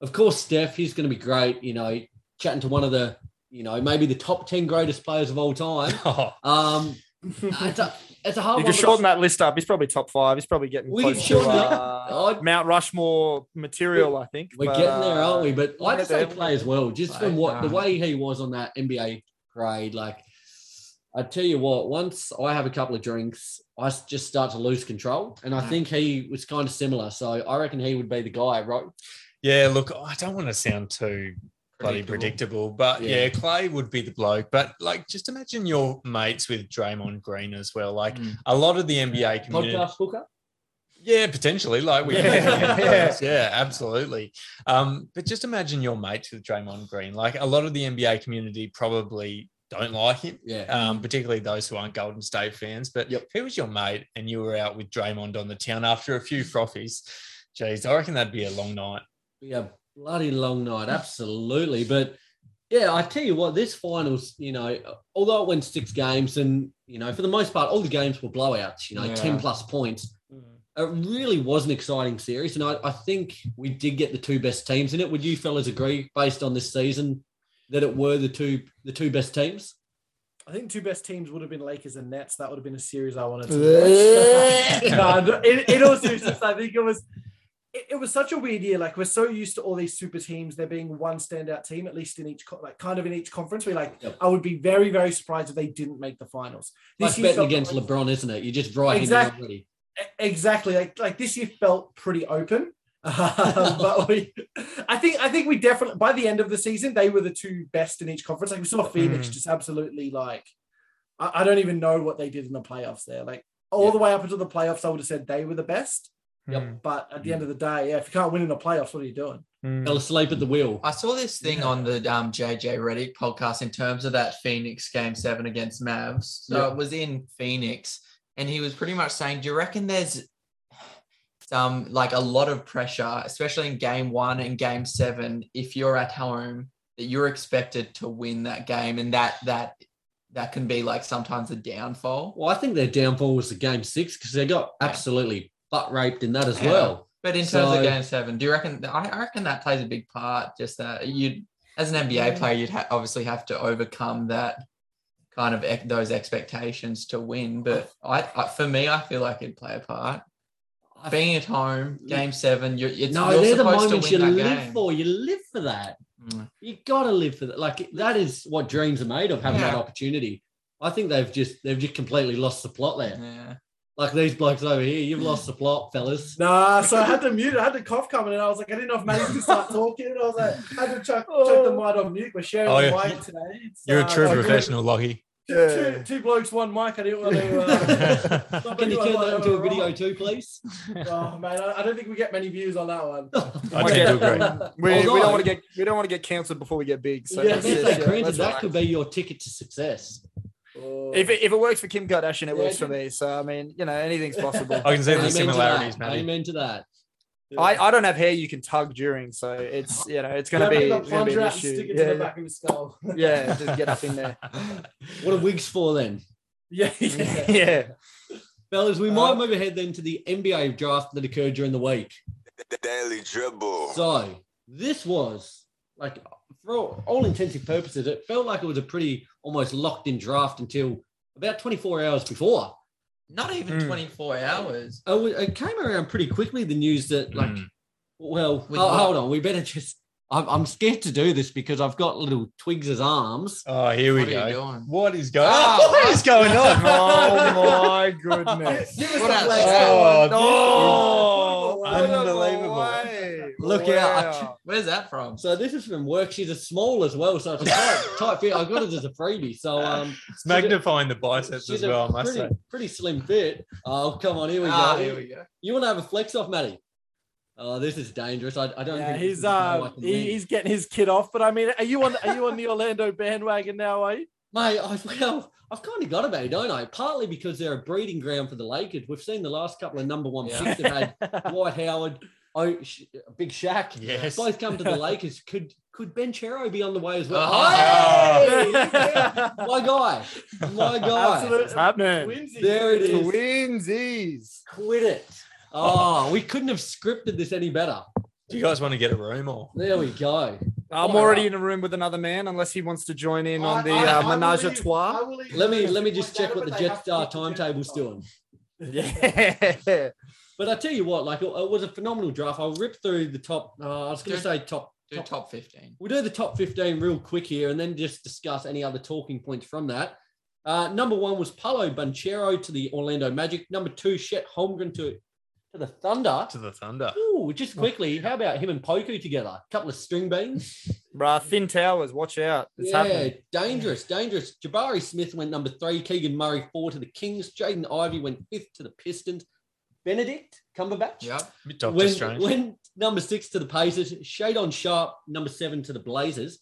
of course, Steph, he's going to be great. You know, chatting to one of the you know maybe the top ten greatest players of all time. Oh, Um, it's a it's a hard You one. can but shorten that list up. He's probably top five. He's probably getting We close to uh. Mount Rushmore material, I think. We're but, getting there, aren't we? uh, But I get just say play as well, just from Like, what the way he was on that NBA grade, Like, I tell you what, once I have a couple of drinks, I just start to lose control, and I Mm. think he was kind of similar. So I reckon he would be the guy, right? yeah. Look, I don't want to sound too bloody predictable, but Yeah. yeah. Klay would be the bloke. But like, just imagine your mates with Draymond Green as well. Like Mm. a lot of the NBA community. Podcast hooker. Yeah, potentially. Like we, Yeah. yeah, yeah, absolutely. Um, but just imagine your mates with Draymond Green. Like a lot of the NBA community probably don't like him, Yeah. um, particularly those who aren't Golden State fans. But Yep. if he was your mate and you were out with Draymond on the town after a few frothies, geez, I reckon that'd be a long night. Be a bloody long night, absolutely. But yeah, I tell you what, this finals, you know, although it went six games, and you know, for the most part, all the games were blowouts. You know, Yeah. ten plus points. It really was an exciting series, and I, I think we did get the two best teams in it. Would you fellas agree, based on this season, that it were the two the two best teams? I think two best teams would have been Lakers and Nets. That would have been a series I wanted to watch. no, no, in, in all seriousness, I think it was it, it was such a weird year. Like we're so used to all these super teams, there being one standout team, at least in each co- like kind of in each conference. We like Yep. I would be very very surprised if they didn't make the finals. Like year betting against like- LeBron, isn't it? You just right Exact- in already. E- Exactly. Like like this year felt pretty open. Um, but we, I think I think we definitely by the end of the season they were the two best in each conference. Like we saw Phoenix Mm. just absolutely like I, I don't even know what they did in the playoffs there. Like all Yeah. the way up until the playoffs, I would have said they were the best. Mm, But at the end of the day, yeah, if you can't win in the playoffs, what are you doing? mm. Fell asleep at the wheel. I saw this thing Yeah. on the um, JJ Redick podcast in terms of that Phoenix game seven against Mavs. So Yeah. it was in Phoenix, and he was pretty much saying, "Do you reckon there's some like a lot of pressure, especially in game one and game seven, if you're at home, that you're expected to win that game, and that that that can be like sometimes a downfall." Well, I think their downfall was the game six because they got Yeah. absolutely butt raped in that as Yeah. well. But in terms So- of game seven, do you reckon? I I reckon that plays a big part. Just that you, as an NBA player, you'd ha- obviously have to overcome that kind of ec- those expectations to win. But I, I, for me, I feel like it'd play a part. I- Being at home, game seven, you're, it's, no, you're they're the moments you live game. for. You live for that. Mm. You gotta live for that. Like that is what dreams are made of. Having that opportunity. I think they've just they've just completely lost the plot there. Yeah. Like these blokes over here, you've lost the plot, fellas. Nah, so I had to mute. I had the cough coming and I was like, I didn't know if Matty could start talking. And I was like, I had to chuck, chuck the mic on mute. We're sharing Oh, the yeah. mic today. It's, You're a uh, true professional, Lockie. Two, two, two blokes, one mic. I didn't want to. Uh, Can you turn that into a overall. video too, please? Oh man, I, I don't think we get many views on that one. I Might tend agree. We, we don't want to get we don't want to get cancelled before we get big. So Yeah, let's yeah, just- granted, that relax. could be your ticket to success. Oh. If it, if it works for Kim Kardashian, it Yeah, works for me. So I mean, you know, anything's possible. I can see Amen the to similarities, that. Matty. Amen to that. I, I don't have hair you can tug during, so it's you know it's gonna Yeah, be, it's a gonna be an issue. stick it Yeah, to the back of his skull. yeah, just get up in there. What are wigs for then? yeah, yeah. yeah. Fellas, we Uh, might move ahead then to the NBA draft that occurred during the week. The Daily Dribble. So this was like, for all, all intensive purposes, it felt like it was a pretty almost locked in draft until about 24 hours before. Not even Mm. 24 hours. Oh, it came around pretty quickly, the news that, like, Mm. well, With ho- what? hold on, we better just. I'm, I'm scared to do this because I've got little twigs as arms. Oh, here we What are go. you doing? What is going? Oh, what is going on? Oh my goodness. Give us What the else? flex Oh, one. this Oh, is put 'em unbelievable. Away. Look look out. Where's that from? So this is from work. She's a small as well, so it's a tight, tight fit. I got it as a freebie. So um, It's magnifying the biceps as well, I a must pretty, say. pretty slim fit. Oh, come on, here we Ah, go. here we go. You want to have a flex off, Matty? Oh, this is dangerous. I, I don't Yeah, think he's is a guy uh, he, he's getting his kid off. But I mean, are you on are you on the Orlando bandwagon now? Are you? Mate, I, well, I've kind of got to be, don't I? Partly because they're a breeding ground for the Lakers. We've seen the last couple of number one Yeah. picks have had Dwight Howard, oh, Sh- Big Shaq. Yes. Both come to the Lakers. Could could Banchero be on the way as well? Oh. Hey! my guy, my guy. Absolute What's happening? Twinsy. There it is. Twinsies. Quit it. Oh, we couldn't have scripted this any better. Do you guys want to get a room or? There we go. I'm Fire already up. in a room with another man, unless he wants to join in I- on the I- uh, I menage a trois. I will leave Let me let me just check what the but they Jetstar timetable's doing. Yeah. But I tell you what, like it, it was a phenomenal draft. I'll rip through the top. Uh, I was going to say top. Do top top 15. We'll do the top 15 real quick here and then just discuss any other talking points from that. Uh, number one was Paolo Banchero to the Orlando Magic. Number two, Chet Holmgren to, to the Thunder. To the Thunder. Ooh, just quickly, how about him and Poku together? A couple of string beans. Bruh, thin towers, watch out. It's yeah, happening. dangerous, dangerous. Jabari Smith went number three. Keegan Murray four to the Kings. Jaden Ivey went fifth to the Pistons. Benedict Cumberbatch Yeah, Doctor when, Strange. when number six to the Pacers, Shaedon Sharpe, number seven to the Blazers.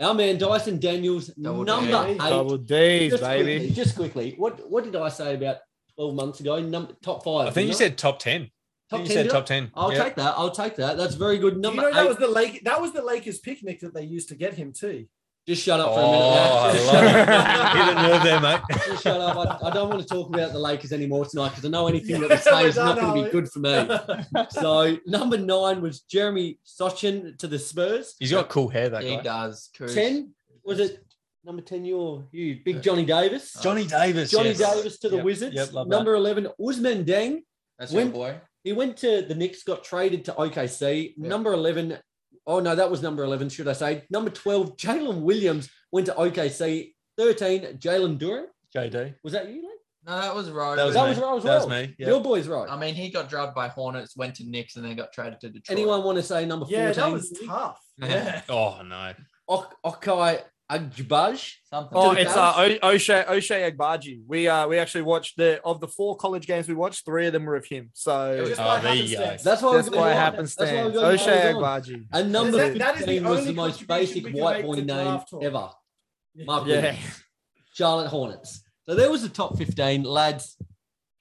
Our man Dyson Daniels, Double number D. eight. Double D's, just baby. Quickly, just quickly, what what did I say about 12 months ago? Number top five. I think you didn't said top 10. Top think 10. you said I? top 10. I'll Yeah. take that. I'll take that. That's very good. Number you know that was the Lake? That was the Lakers picnic that they used to get him too. Just shut up for Oh, a minute. Oh, I Matt. love it. Hit a nerve there, mate. Just shut up. I, I don't want to talk about the Lakers anymore tonight because I know anything that we say is not going to be good for me. So number nine was Jeremy Sochan to the Spurs. He's got cool hair, that He guy. does. Kuz. Ten was it? Number ten, you or you, Big Johnny Davis. Uh, Johnny Davis. Johnny yes. Davis to the Yep, Wizards. Yep, love that. Number eleven, Ousmane Dieng. That's When- your boy. He went to the Knicks, got traded to OKC. Yeah. Number 11, oh no, that was number 11, should I say? Number 12, Jalen Williams went to OKC. 13, Jalen Duren. JD. Was that you, Lee? No, that was right. That was That me. was right as That was me. Yeah. Your boy's right. I mean, he got drafted by Hornets, went to Knicks, and then got traded to Detroit. Anyone want to say number 14? Yeah, that was tough. Yeah. Oh, no. Ok- Ochai Agbaj. Something. Oh, it's uh, o- Ochai Ochai Agbaji. We uh we actually watched the of the four college games we watched, three of them were of him. So Oh, there you go. That's why that's we're why it going happens. That's why we're going Ochai. Agbaji. And number That- that is the was the most basic white boy name ever. Mark Yeah. Charlotte Hornets. So there was the top 15. Lads,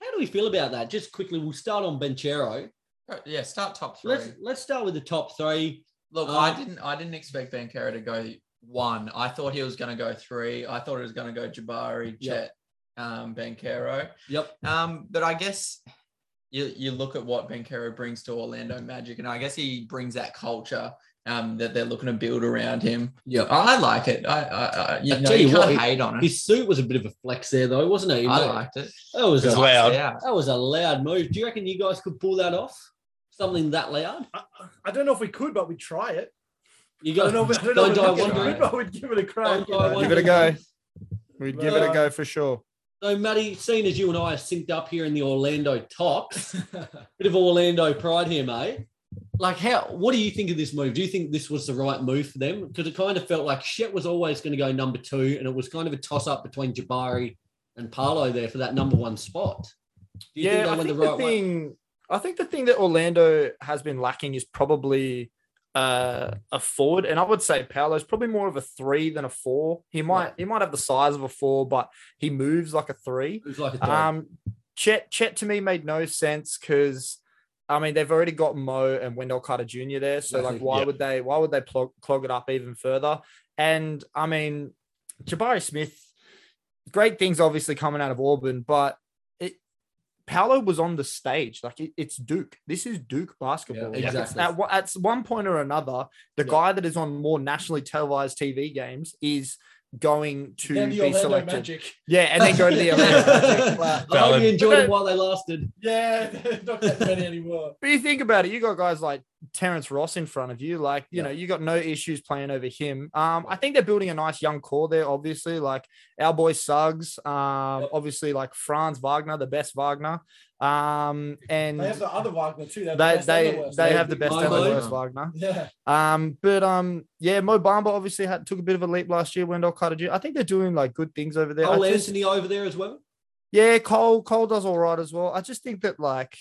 how do we feel about that? Just quickly, we'll start on Banchero. Yeah, start top three. Let's let's start with the top three. Look, Um, I didn't. I didn't expect Banchero to go one. I thought he was going to go three. I thought it was going to go Jabari, Yeah. Chet, um, Banchero. Yep. Um, but I guess you you look at what Banchero brings to Orlando Magic, and I guess he brings that culture um, that they're looking to build around him. Yep. I like it. I, I, I you I know, tell you you can't what, hate on it. His suit was a bit of a flex there, though, wasn't it? I liked it. That was It's a, loud. That was a loud move. Do you reckon you guys could pull that off? Something that loud? I, I don't know if we could, but we'd try it. You I got don't know if, I don't know don't if die wondering. but we'd give it a crack. You know. Give it a go. We'd give it a Uh, go for sure. So, Matty, seeing as you and I are synced up here in the Orlando tops, bit of Orlando pride here, mate. Like, how? What do you think of this move? Do you think this was the right move for them? Because it kind of felt like Chet was always going to go number two, and it was kind of a toss up between Jabari and Paolo there for that number one spot. Do you yeah, I they went think the, right way? thing. I think the thing that Orlando has been lacking is probably uh, a forward, and I would say Paolo's probably more of a three than a four. He might Right. he might have the size of a four, but he moves like a three. Like a. Um, Chet Chet to me made no sense because. I mean, they've already got Mo and Wendell Carter Jr. there, so like, why yeah. would they? Why would they clog, clog it up even further? And I mean, Jabari Smith, great things obviously coming out of Auburn, but Paolo was on the stage. Like it, it's Duke. This is Duke basketball. Yeah, exactly. at, one- at one point or another, the Yeah. guy that is on more nationally televised TV games is going to Then the be Orlando selected. Magic. Yeah, and then go to the Orlando Magic. But- I hope you enjoyed But- them while they lasted. Yeah, not that many anymore. But you think about it, you got guys like Terrence Ross in front of you. Like, you know, you got no issues playing over him. Um, I think they're building a nice young core there, obviously. Like our boy Suggs, um, Yep. obviously like Franz Wagner, the best Wagner. Um, and They have the other Wagner too. They're the they best they the they have the best and the Momo. worst Wagner. Yeah. Um, but um, yeah, Mo Bamba obviously had took a bit of a leap last year. Wendell Carter Jr. I think they're doing like good things over there. I Cole just- Anthony over there as well. yeah, Cole Cole does all right as well. I just think that like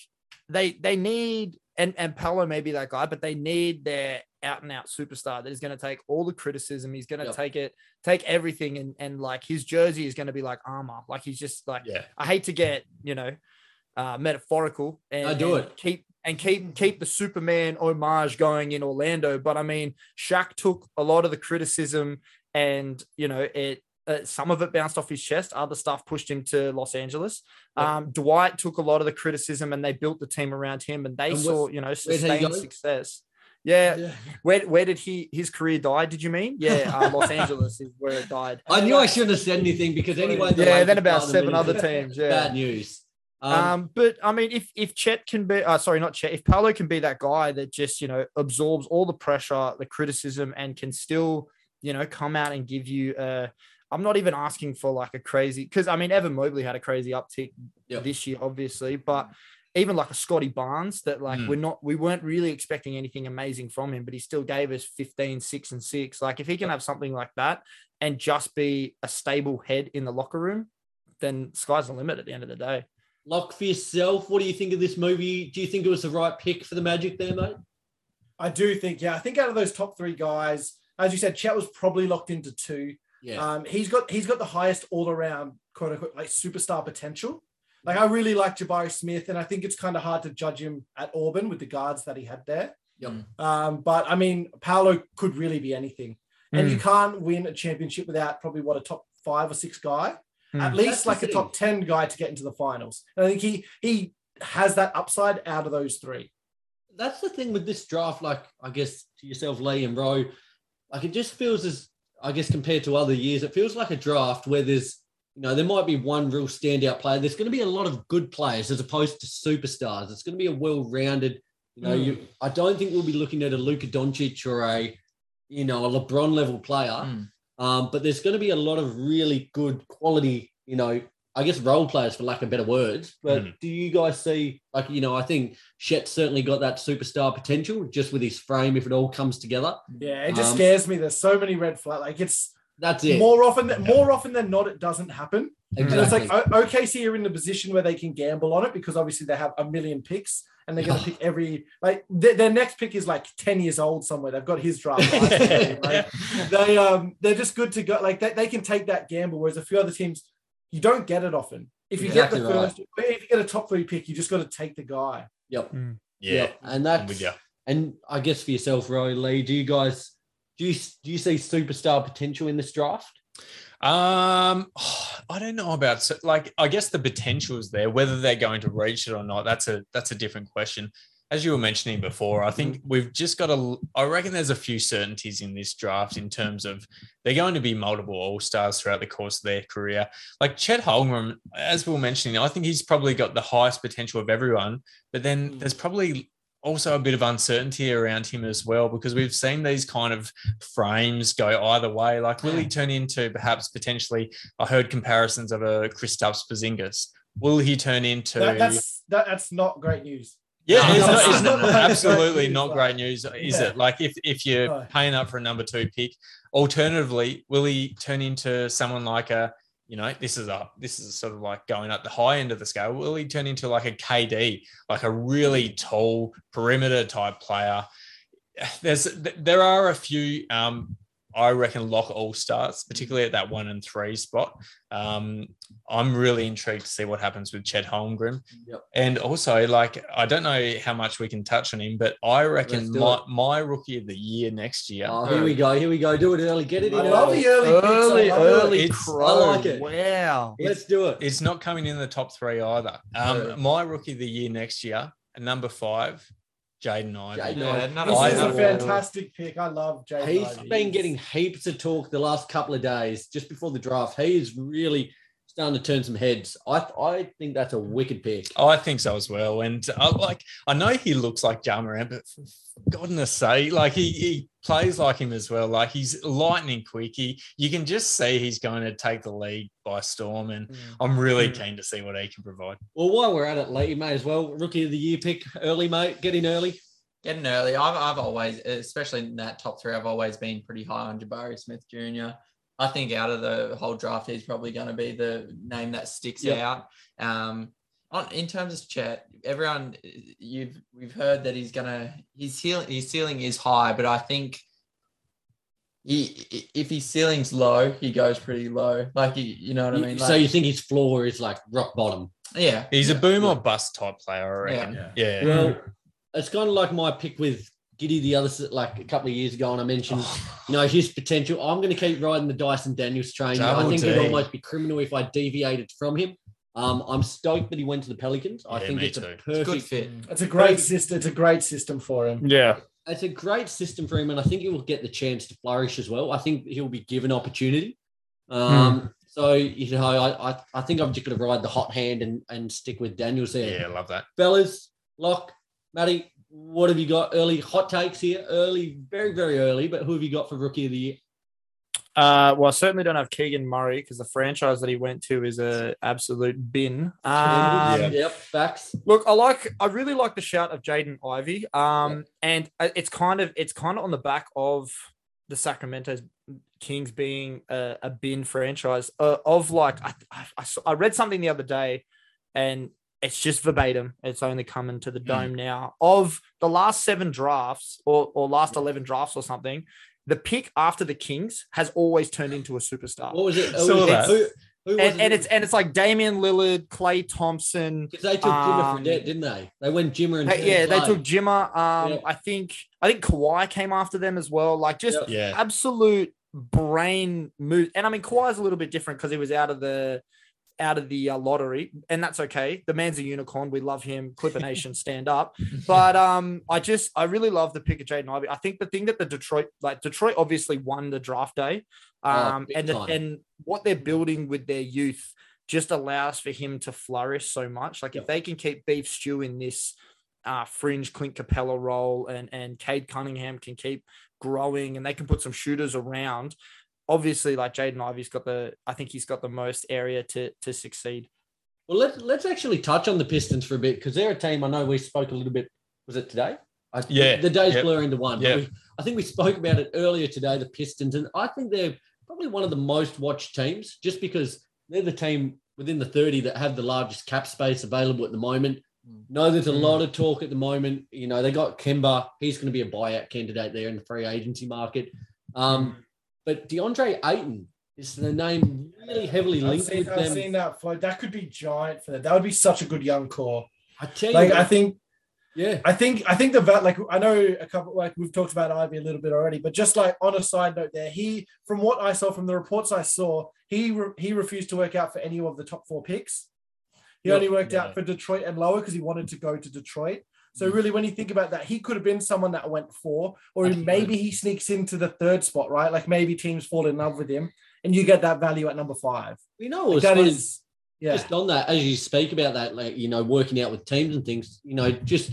they they need and and Paolo may be that guy, but they need their out and out superstar that is going to take all the criticism. He's going to Yep. take it, take everything, and and like his jersey is going to be like armor. Like he's just like Yeah. I hate to get you know uh, metaphorical and No, do and it. keep and keep keep the Superman homage going in Orlando. But I mean, Shaq took a lot of the criticism, and you know it. Uh, some of it bounced off his chest. Other stuff pushed him to Los Angeles. Um, Dwight took a lot of the criticism, and they built the team around him, and they And saw you know sustained success. Yeah, Yeah. where where did he his career die? Did you mean? Yeah, uh, Los Angeles is where it died. I knew I shouldn't have said anything because anyway. Yeah, then about seven other teams. Yeah, Bad news. Um, um, but I mean, if if Chet can be, uh, sorry, not Chet, if Paolo can be that guy that just you know absorbs all the pressure, the criticism, and can still you know come out and give you Uh, I'm not even asking for like a crazy because I mean Evan Mobley had a crazy uptick Yep. this year, obviously, but even like a Scottie Barnes that like Mm. we're not we weren't really expecting anything amazing from him, but he still gave us 15, 6, and 6. Like if he can have something like that and just be a stable head in the locker room, then sky's the limit at the end of the day. Lock for yourself. What do you think of this movie? Do you think it was the right pick for the Magic there, mate? I do think, yeah, I think out of those top three guys, as you said, Chet was probably locked into two. Yeah. Um, he's got he's got the highest all around quote unquote like superstar potential. Like I really like Jabari Smith, and I think it's kind of hard to judge him at Auburn with the guards that he had there. Yep. Um, but I mean, Paolo could really be anything, and Mm. you can't win a championship without probably what a top five or six guy, Mm. at least the like a thing. top ten guy to get into the finals. And I think he he has that upside out of those three. That's the thing with this draft. Like, I guess to yourself, Lee and Rowe, like it just feels as, I guess, compared to other years, it feels like a draft where there's, you know, there might be one real standout player. There's going to be a lot of good players as opposed to superstars. It's going to be a well-rounded. You know, Mm. you. I don't think we'll be looking at a Luka Doncic or a, you know, a LeBron level player. Mm. Um, but there's going to be a lot of really good quality, you know, I guess role players for lack of better words. But Mm. do you guys see, like, you know, I think Chet certainly got that superstar potential just with his frame if it all comes together. Yeah, it just Um, scares me. There's so many red flags. Like it's That's it. more often than more often than not, it doesn't happen. And exactly. it's like O- OKC are in the position where they can gamble on it because obviously they have a million picks and they're going to pick every like their, their next pick is like 10 years old somewhere. They've got his draft. like, they um they're just good to go. Like they, they can take that gamble, whereas a few other teams you don't get it often. If you Exactly get the right. first, if you get a top three pick, you just got to take the guy. yep. Yeah. Yep. And I'm with that's you. and I guess for yourself, Roy Lee, do you guys do you do you see superstar potential in this draft? Um, I don't know about so like I guess the potential is there. Whether they're going to reach it or not, that's a that's a different question. As you were mentioning before, I think we've just got a. I reckon there's a few certainties in this draft in terms of they're going to be multiple All Stars throughout the course of their career. Like Chet Holmgren, as we were mentioning, I think he's probably got the highest potential of everyone. But then Mm. there's probably also a bit of uncertainty around him as well because we've seen these kind of frames go either way. Like, will he turn into perhaps potentially? I heard comparisons of a Kristaps Porzingis. Will he turn into? That, that's that, that's not great news. yeah, No, it's, no, not, it's no, not- absolutely Great not great news, is Yeah. it? Like, if if you're paying up for a number two pick, alternatively, will he turn into someone like a? You know, this is a this is sort of like going up the high end of the scale. Will he turn into like a KD, like a really tall perimeter type player? There's there are a few um I reckon lock all starts, particularly at that one and three spot. Um, I'm really intrigued to see what happens with Chet Holmgren. Yep. And also, like, I don't know how much we can touch on him, but I reckon my, my rookie of the year next year. Oh, here we go. Here we go. Do it early. Get it in. I love early. the early, picks. I Early, love it. early It's- crow. I like it. Wow. Let's do it. It's not coming in the top three either. Um, Yeah. My rookie of the year next year, at number five, Jaden Ivey. Jaden Yeah, Ivey. This is a fantastic pick. I love Jaden He's been getting heaps of talk the last couple of days just before the draft. He is really starting to turn some heads. I I think that's a wicked pick. I think so as well. And uh, like, I know he looks like Ja Morant, but for goodness sake, like he, he plays like him as well. Like he's lightning quick. He, you can just see he's going to take the lead by storm. And I'm really Mm. keen to see what he can provide. Well, while we're at it, Lee, you may as well rookie of the year pick early, mate. Get in early. Getting early. I've, I've always, especially in that top three, I've always been pretty high on Jabari Smith Jr. I think out of the whole draft, he's probably going to be the name that sticks Yep. out. Um, on, in terms of Chet, everyone you've we've heard that he's gonna his ceiling his ceiling is high, but I think he if his ceiling's low, he goes pretty low. Like you, you know what I mean? so you think his floor is like rock bottom? yeah, He's yeah. a boom or bust type player, I Yeah. reckon. Yeah. Yeah. Well, it's kind of like my pick with Giddey the other like a couple of years ago, and I mentioned you know his potential. I'm going to keep riding the Dyson Daniels train. I Double think it'd almost be criminal if I deviated from him. Um, I'm stoked that he went to the Pelicans. I Yeah, think me it's a too. It's a good perfect fit. It's a great system. It's a great system for him. Yeah. it's a great system for him, and I think he will get the chance to flourish as well. I think he'll be given opportunity. Um, So you know, I, I I think I'm just going to ride the hot hand and and stick with Daniels there. Yeah, love that. fellas, Lock, Matty, what have you got? Early hot takes here, early, very very early. But who have you got for rookie of the year? Uh, well, I certainly don't have Keegan Murray because the franchise that he went to is a absolute bin. Um, yep, facts. Look, I like, I really like the shout of Jaden Ivey. Um, and uh, it's kind of, it's kind of on the back of the Sacramento Kings being a, a bin franchise. Uh, of like, I, I, I saw- I read something the other day, and it's just verbatim. It's only coming to the dome now. Of the last seven drafts, or or last eleven drafts, or something. The pick after the Kings has always turned into a superstar. What was it? Who Saw was that. Who, who and, and it's and it's like Damian Lillard, Klay Thompson, because they took Jimmer um, Fredette, didn't they? They went Jimmer and Hey, yeah, they took Jimmer. Um, Yeah. I think I think Kawhi came after them as well. Like just Yeah. absolute brain move. And I mean, Kawhi's a little bit different because he was out of the out of the uh, lottery, and that's okay. The man's a unicorn. We love him. Clipper Nation, stand up. But um, I just I really love the pick of Jaden Ivey. I think the thing that the Detroit like Detroit obviously won the draft day, Oh, um, big and the, and what they're building with their youth just allows for him to flourish so much. Like if they can keep Beef Stew in this uh, fringe Clint Capela role, and and Cade Cunningham can keep growing, and they can put some shooters around. Obviously, like Jaden Ivey's got the, I think he's got the most area to to succeed. Well, let's let's actually touch on the Pistons for a bit because they're a team. I know we spoke a little bit. Was it today? I, Yeah, the days yep. blur into one. but Yep. we- I think we spoke about it earlier today. The Pistons, and I think they're probably one of the most watched teams, just because they're the team within the thirty that have the largest cap space available at the moment. Mm. Know there's a Mm. lot of talk at the moment. You know they got Kemba. He's going to be a buyout candidate there in the free agency market. Um, but DeAndre Ayton is the name really heavily linked seen, with I've them. seen that float. That could be giant for them. That would be such a good young core. I tell you, Like what, I think yeah. I think I think the val- like I know a couple like we've talked about Ivey a little bit already, but just like on a side note there, he from what I saw from the reports I saw, he re- he refused to work out for any of the top four picks. He Yep. only worked Yeah. out for Detroit and lower because he wanted to go to Detroit. Mm. So really, when you think about that, he could have been someone that went four, or Absolutely. maybe he sneaks into the third spot, right? Like maybe teams fall in love with him, and you get that value at number five. You know, Like, it's that funny- is, yeah. just on that, as you speak about that, like you know, working out with teams and things, you know, just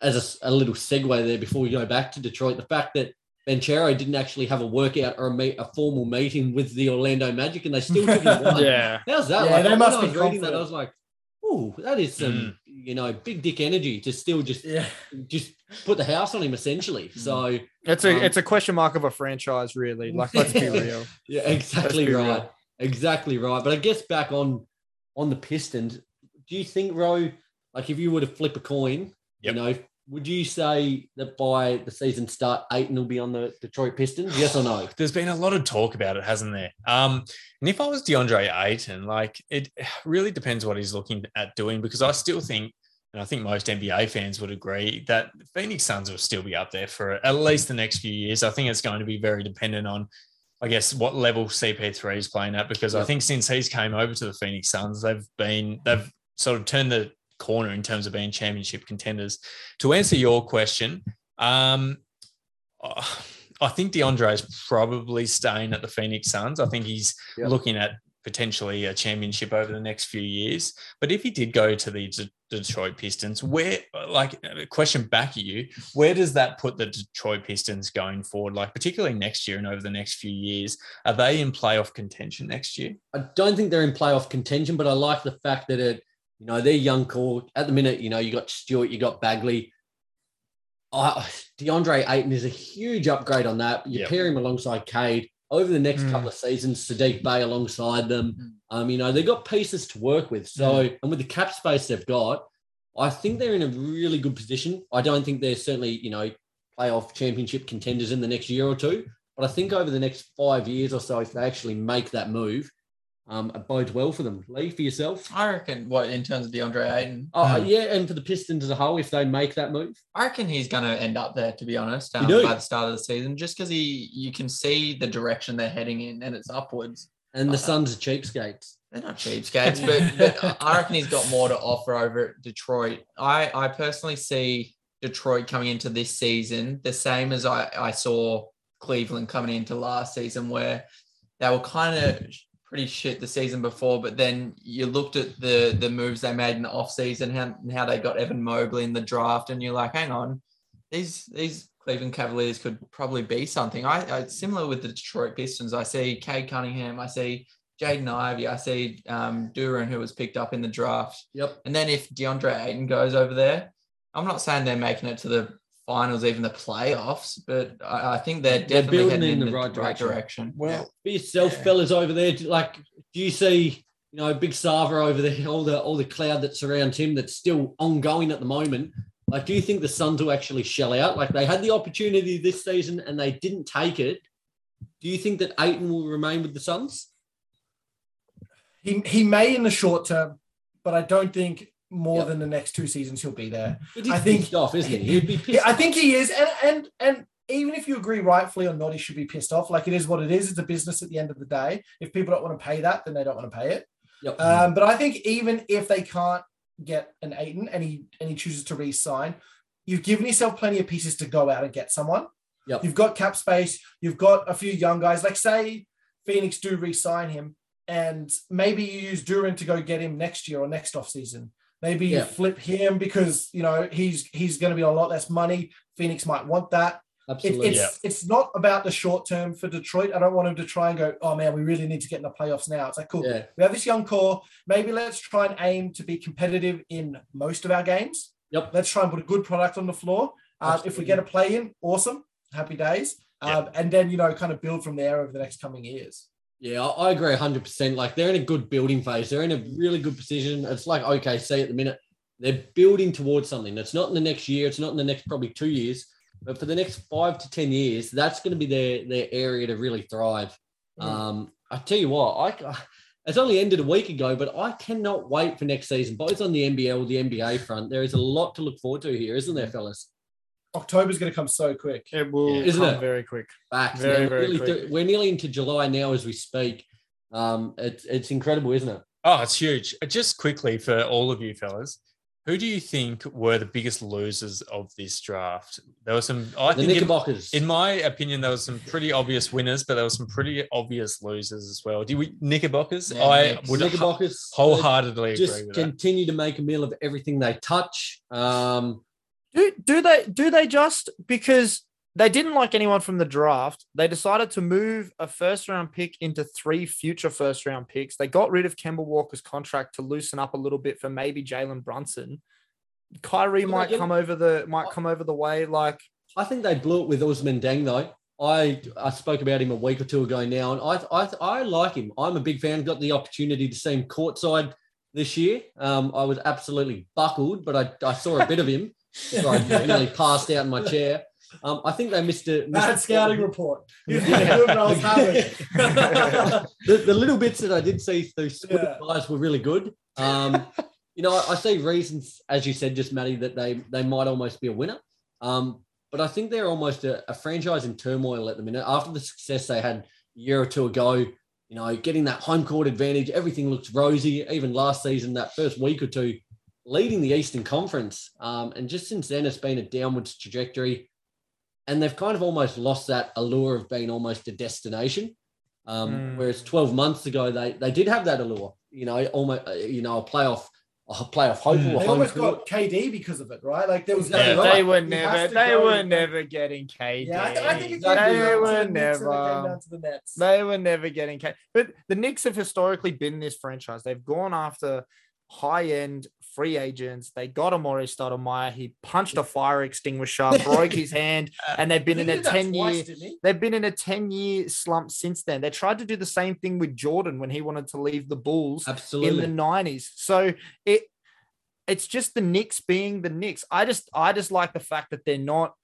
as a little segue there before we go back to Detroit, the fact that Banchero didn't actually have a workout or a, meet, a formal meeting with the Orlando Magic, and they still took him one. Yeah. How's that? Yeah, like, they when must I be was reading that, I was like, "Oh, that is some, you know, big dick energy to still just yeah. just put the house on him, essentially." So It's a Um, it's a question mark of a franchise, really. Like let's be real. Yeah, exactly be right. real. Exactly right. But I guess back on on the Pistons, do you think, Ro, like if you were to flip a coin, Yep. you know, would you say that by the season start, Ayton will be on the Detroit Pistons? Yes or no? There's been a lot of talk about it, hasn't there? Um, and if I was DeAndre Ayton, like it really depends what he's looking at doing because I still think, and I think most NBA fans would agree that Phoenix Suns will still be up there for at least the next few years. I think it's going to be very dependent on, I guess, what level CP3 is playing at because I think since he's came over to the Phoenix Suns, they've been they've sort of turned the corner in terms of being championship contenders. To answer your question, um, I think DeAndre is probably staying at the Phoenix Suns. I think he's looking at potentially a championship over the next few years. But if he did go to the D- Detroit Pistons, where, like, a question back at you, where does that put the Detroit Pistons going forward? Like, particularly next year and over the next few years, are they in playoff contention next year? I don't think they're in playoff contention, but I like the fact that it, you know, they're young core at the minute. You know, you got Stewart, you got Bagley. I DeAndre Ayton is a huge upgrade on that. You Yep. pair him alongside Cade over the next Mm. couple of seasons. Saddiq Bey alongside them. Mm. Um, you know, they've got pieces to work with. So, and with the cap space they've got, I think they're in a really good position. I don't think they're certainly, you know, playoff championship contenders in the next year or two. But I think over the next five years or so, if they actually make that move, um, it bodes well for them. Lee, for yourself. I reckon what in terms of DeAndre Ayton. Oh, Mm. yeah, and for the Pistons as a whole, if they make that move. I reckon he's going to end up there, to be honest, um, do? by the start of the season, just because he you can see the direction they're heading in, and it's upwards. And the Okay. Suns are cheapskates. They're not cheapskates, but, but I reckon he's got more to offer over at Detroit. I, I personally see Detroit coming into this season the same as I, I saw Cleveland coming into last season, where they were kind of pretty shit the season before, but then you looked at the the moves they made in the offseason, how, and how they got Evan Mobley in the draft, and you're like, hang on, these these Cleveland Cavaliers could probably be something. I, I similar with the Detroit Pistons. I see Cade Cunningham, I see Jaden Ivey, I see um, Duren, who was picked up in the draft. Yep. And then if DeAndre Ayton goes over there, I'm not saying they're making it to the finals, even the playoffs, but I, I think they're They're definitely building heading in in the right direction. direction. Well, For yourself, Yeah. fellas over there, like, do you see, you know, Big Sava over there, all the all the cloud that surrounds him that's still ongoing at the moment? Like, do you think the Suns will actually shell out? Like, they had the opportunity this season and they didn't take it. Do you think that Ayton will remain with the Suns? He he may in the short term, but I don't think more Yep. than the next two seasons he'll be there. But he's I think- pissed off, isn't he? He'd be pissed. I think he is, and and and even if you agree rightfully or not, he should be pissed off. Like it is what it is. It's a business at the end of the day. If people don't want to pay that, then they don't want to pay it. Yep. Um, but I think even if they can't get an Ayton and he and he chooses to re-sign, you've given yourself plenty of pieces to go out and get someone. Yep. You've got cap space. You've got a few young guys. Like say Phoenix do re-sign him, and maybe you use Duren to go get him next year or next off season. Maybe you Yeah. flip him because you know he's he's going to be on a lot less money. Phoenix might want that. It, Absolutely. it's Yeah. it's not about the short term for Detroit. I don't want him to try and go, oh man, we really need to get in the playoffs now. It's like cool. Yeah. We have this young core. Maybe let's try and aim to be competitive in most of our games. Yep. Let's try and put a good product on the floor. Uh, if we get a play in, awesome, happy days. Yeah. Um, and then you know, kind of build from there over the next coming years. Yeah, I agree 100%. Like they're in a good building phase. They're in a really good position. It's like OKC at the minute. They're building towards something. It's not in the next year. It's not in the next probably two years. But for the next five to 10 years, that's going to be their, their area to really thrive. Mm. Um, I tell you what, I it's only ended a week ago, but I cannot wait for next season, both on the NBL, the NBA front. There is a lot to look forward to here, isn't there, fellas? October's going to come so quick. It will Isn't come it? very quick. Facts. Very, man. We're very nearly quick. th- we're nearly into July now as we speak. Um, it's it's incredible, isn't it? Oh, it's huge. Uh, Just quickly for all of you fellas, who do you think were the biggest losers of this draft? There were some, I the think, in, Knickerbockers. in my opinion, there were some pretty obvious winners, but there were some pretty obvious losers as well. Do we Knickerbockers? Yeah, I Knicks. would Knickerbockers wholeheartedly agree just with that. continue to make a meal of everything they touch. Um, Do do they do they just because they didn't like anyone from the draft, they decided to move a first round pick into three future first round picks. They got rid of Kemba Walker's contract to loosen up a little bit for maybe Jalen Brunson. Kyrie might come over the might come over the way. Like I think they blew it with Ousmane Dieng though. I I spoke about him a week or two ago now, and I I, I like him. I'm a big fan. Got the opportunity to see him courtside this year. Um, I was absolutely buckled, but I, I saw a bit of him. So I nearly passed out in my chair. Um, I think they missed a missed Bad a- scouting report. He's Yeah. good, but I was having. the, the little bits that I did see through Twitter Yeah. guys were really good. Um, you know, I, I see reasons, as you said, just Matty, that they they might almost be a winner. Um, but I think they're almost a, a franchise in turmoil at the minute. After the success they had a year or two ago, you know, getting that home court advantage, everything looks rosy. Even last season, that first week or two, leading the Eastern Conference, um, and just since then, it's been a downwards trajectory. And they've kind of almost lost that allure of being almost a destination. Um, Mm. Whereas 12 months ago, they they did have that allure. You know, almost uh, you know a playoff a playoff hope Mm. They almost court. got KD because of it, right? Like there was Exactly no- right. They were He never. They go. were never getting KD. Yeah, I, th- I think it Exactly. came They down were to the Knicks and it never. down to the Nets. They were never getting K. But the Knicks have historically been this franchise. They've gone after high end free agents. They got Amar'e Stoudemire. He punched a fire extinguisher, broke his hand, and they've been in a 10 twice, year. They've been in a 10 year slump since then. They tried to do the same thing with Jordan when he wanted to leave the Bulls Absolutely. in the 90s. So it it's just the Knicks being the Knicks. I just I just like the fact that they're not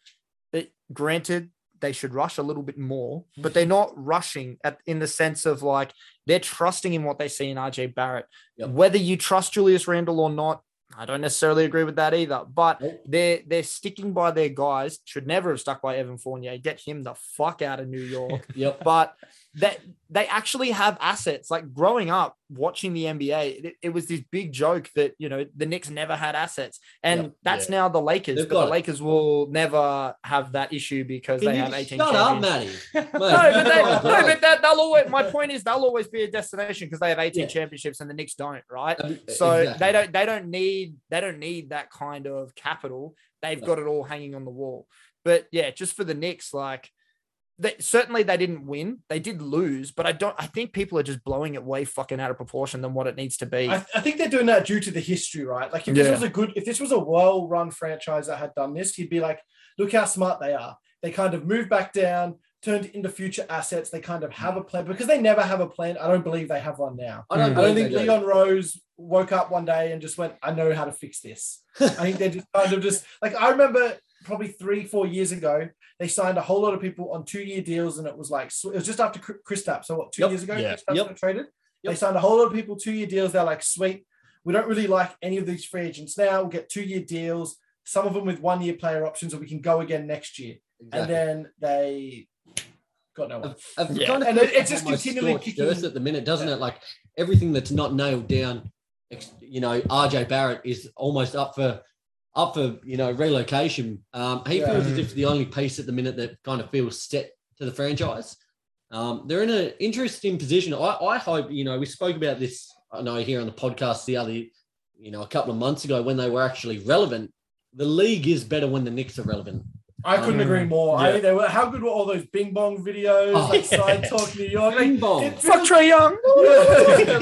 that granted they should rush a little bit more, but they're mm. not rushing at in the sense of like they're trusting in what they see in RJ Barrett. Yep. Whether you trust Julius Randle or not, I don't necessarily agree with that either. But Nope. they're they're sticking by their guys. Should never have stuck by Evan Fournier. Get him the fuck out of New York Yep. but that they actually have assets. Like growing up watching the NBA, it, it was this big joke that you know the Knicks never had assets, and Yep. that's now the Lakers. They've but the it. Lakers will never have that issue because Can they have 18 shut up, champions. Matty? No, but, they, no, but that, they'll always. My point is, they'll always be a destination because they have 18 Yeah. championships and the Knicks don't, right? Um, So exactly. they don't. They don't need. They don't need that kind of capital. They've No. got it all hanging on the wall. But yeah, just for the Knicks, like they, certainly they didn't win. They did lose, but I don't. I think people are just blowing it way fucking out of proportion than what it needs to be. I, I think they're doing that due to the history, right? Like if Yeah. this was a good, if this was a well-run franchise that had done this, you'd be like, look how smart they are. They kind of moved back down, turned into future assets. They kind of have a plan because they never have a plan. I don't believe they have one now. I don't, Mm. I don't think they do. Leon Rose woke up one day and just went, I know how to fix this. I think they're just kind of just like I remember probably three, four years ago, they signed a whole lot of people on two-year deals, and it was like it was just after Chris Kristaps. So what, two Yep. years ago, Yeah. Kristaps Yep. got traded. They signed a whole lot of people two-year deals. They're like, sweet, we don't really like any of these free agents now. We'll get two-year deals, some of them with one-year player options, or we can go again next year. And then they got no one. I've, I've Yeah. kind of And it- it's just almost continually scorched kicking- earth at the minute, doesn't it? Like everything that's not nailed down, you know, RJ Barrett is almost up for up for you know relocation. Um, he Yeah. feels as if the only piece at the minute that kind of feels set to the franchise. Um, they're in an interesting position. I, I hope you know we spoke about this. I know here on the podcast the other, you know, a couple of months ago when they were actually relevant. The league is better when the Knicks are relevant. I couldn't Um, agree more. Yeah. think they were how good were all those Bing Bong videos, Oh, like yeah. Side Talk New York. Like, Bing bong. it Fuck Trae Young.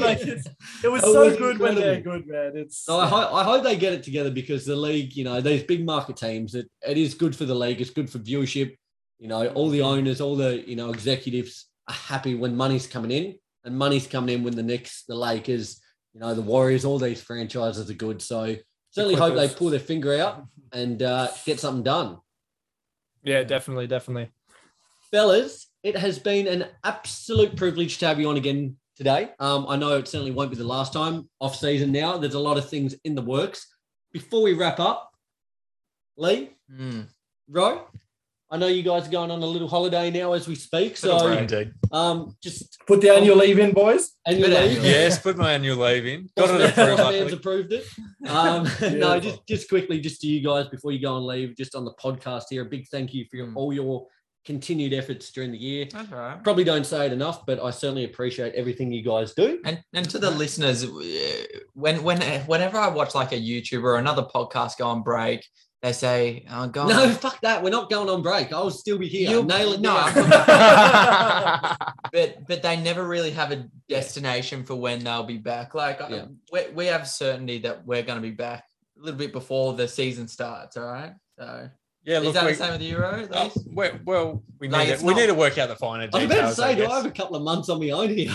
Like it was That so was good when they're good, man. It's So I, hope, I hope they get it together because the league, you know, these big market teams, it, it is good for the league. It's good for viewership. You know, all the owners, all the, you know, executives are happy when money's coming in and money's coming in when the Knicks, the Lakers, you know, the Warriors, all these franchises are good. So certainly hope they pull their finger out and uh, get something done. Yeah, definitely, definitely. Fellas, it has been an absolute privilege to have you on again today. Um, I know it certainly won't be the last time off season now. There's a lot of things in the works. Before we wrap up, Lee, Mm. Ro, I know you guys are going on a little holiday now as we speak. So. Indeed. um, just put the annual leave in, boys. annual Bit leave. Yes, put my annual leave in. Got Boss it approved. boss man's approved it. Um, no, just just quickly, just to you guys before you go on leave, just on the podcast here, a big thank you for your, Mm. all your continued efforts during the year. That's. Probably don't say it enough, but I certainly appreciate everything you guys do. And and to the listeners, uh, when when whenever I watch like a YouTuber or another podcast go on break, they say, "Oh, go on." No, fuck that. We're not going on break. I'll still be here. You'll- Nail it no. but but they never really have a destination for when they'll be back. Like uh, Yeah. we, we have certainty that we're going to be back a little bit before the season starts. All right. So Yeah, is that we, the same with the Euro? at oh, well, well, we need it's to, we not. need to work out the finer I details. was about to say, do. I have a couple of months on my own here?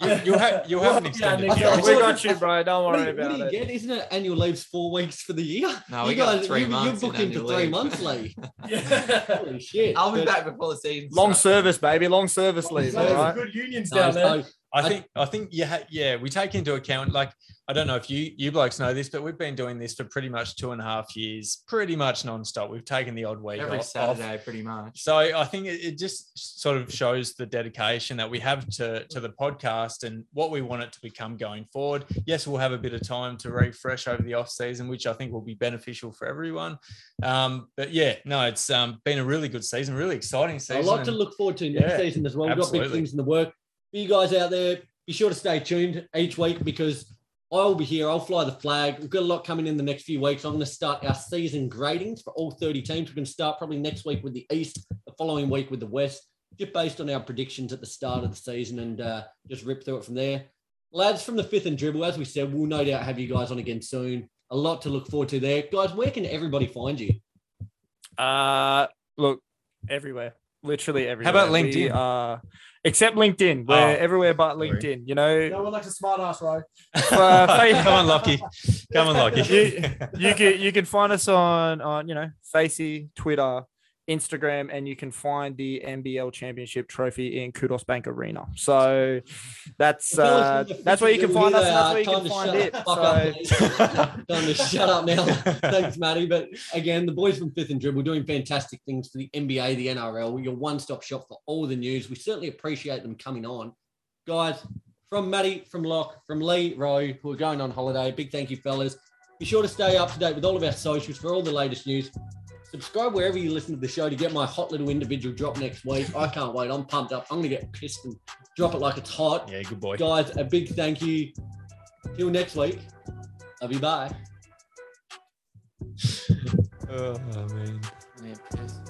You, you'll have you'll have an Yeah, extended Nick, year. We got you, bro. Don't What do, worry what about do you it. get? Isn't it annual leave's four weeks for the year? No, you we got three you, months You're in booking for three leave. months, Lee. Yeah. Holy shit. I'll be But- back before the season. Long starts. service, baby. Long service leave. There's All right. good unions No, down there. so- I I- think I think yeah yeah we take into account like I don't know if you you blokes know this but we've been doing this for pretty much two and a half years pretty much nonstop we've taken the odd week every off- Saturday, pretty much. So I think it, it just sort of shows the dedication that we have to to the podcast and what we want it to become going forward. Yes, we'll have a bit of time to refresh over the off season, which I think will be beneficial for everyone. Um, but yeah, no, it's um, been a really good season, really exciting season A season. lot to look forward to next Yeah, season as well. We've got big things in the work. For you guys out there, be sure to stay tuned each week because I'll be here. I'll fly the flag. We've got a lot coming in the next few weeks. I'm going to start our season gradings for all 30 teams. We're going to start probably next week with the East, the following week with the West, just based on our predictions at the start of the season and uh, just rip through it from there. Lads from the fifth and dribble, as we said, we'll no doubt have you guys on again soon. A lot to look forward to there. Guys, where can everybody find you? Uh, look, everywhere, literally everywhere. How about We LinkedIn? except LinkedIn. We're Oh, everywhere but sorry. LinkedIn. You know, No one likes a smart ass, right? uh, Come on, Lockie. Come on, Lockie. You- you can you can find us on on you know Facey, Twitter, Instagram, and you can find the NBL Championship trophy in Qudos Bank Arena. So that's uh, that's where you can find us, that's where you can time to find shut it. fuck So up. Time to shut up now. Thanks, Matty. But again, the boys from Fifth and Dribble doing fantastic things for the NBA, the NRL. Your one-stop shop for all the news. We certainly appreciate them coming on, guys. From Matty, from Locke, from Lee, Roy, who are going on holiday. Big thank you, fellas. Be sure to stay up to date with all of our socials for all the latest news. Subscribe wherever you listen to the show to get my hot little individual drop next week. I can't wait. I'm pumped up. I'm going to get pissed and drop it like it's hot. yeah, good boy. Guys, a big thank you. Till next week. Love you. Bye. Oh, man. Yeah, piss.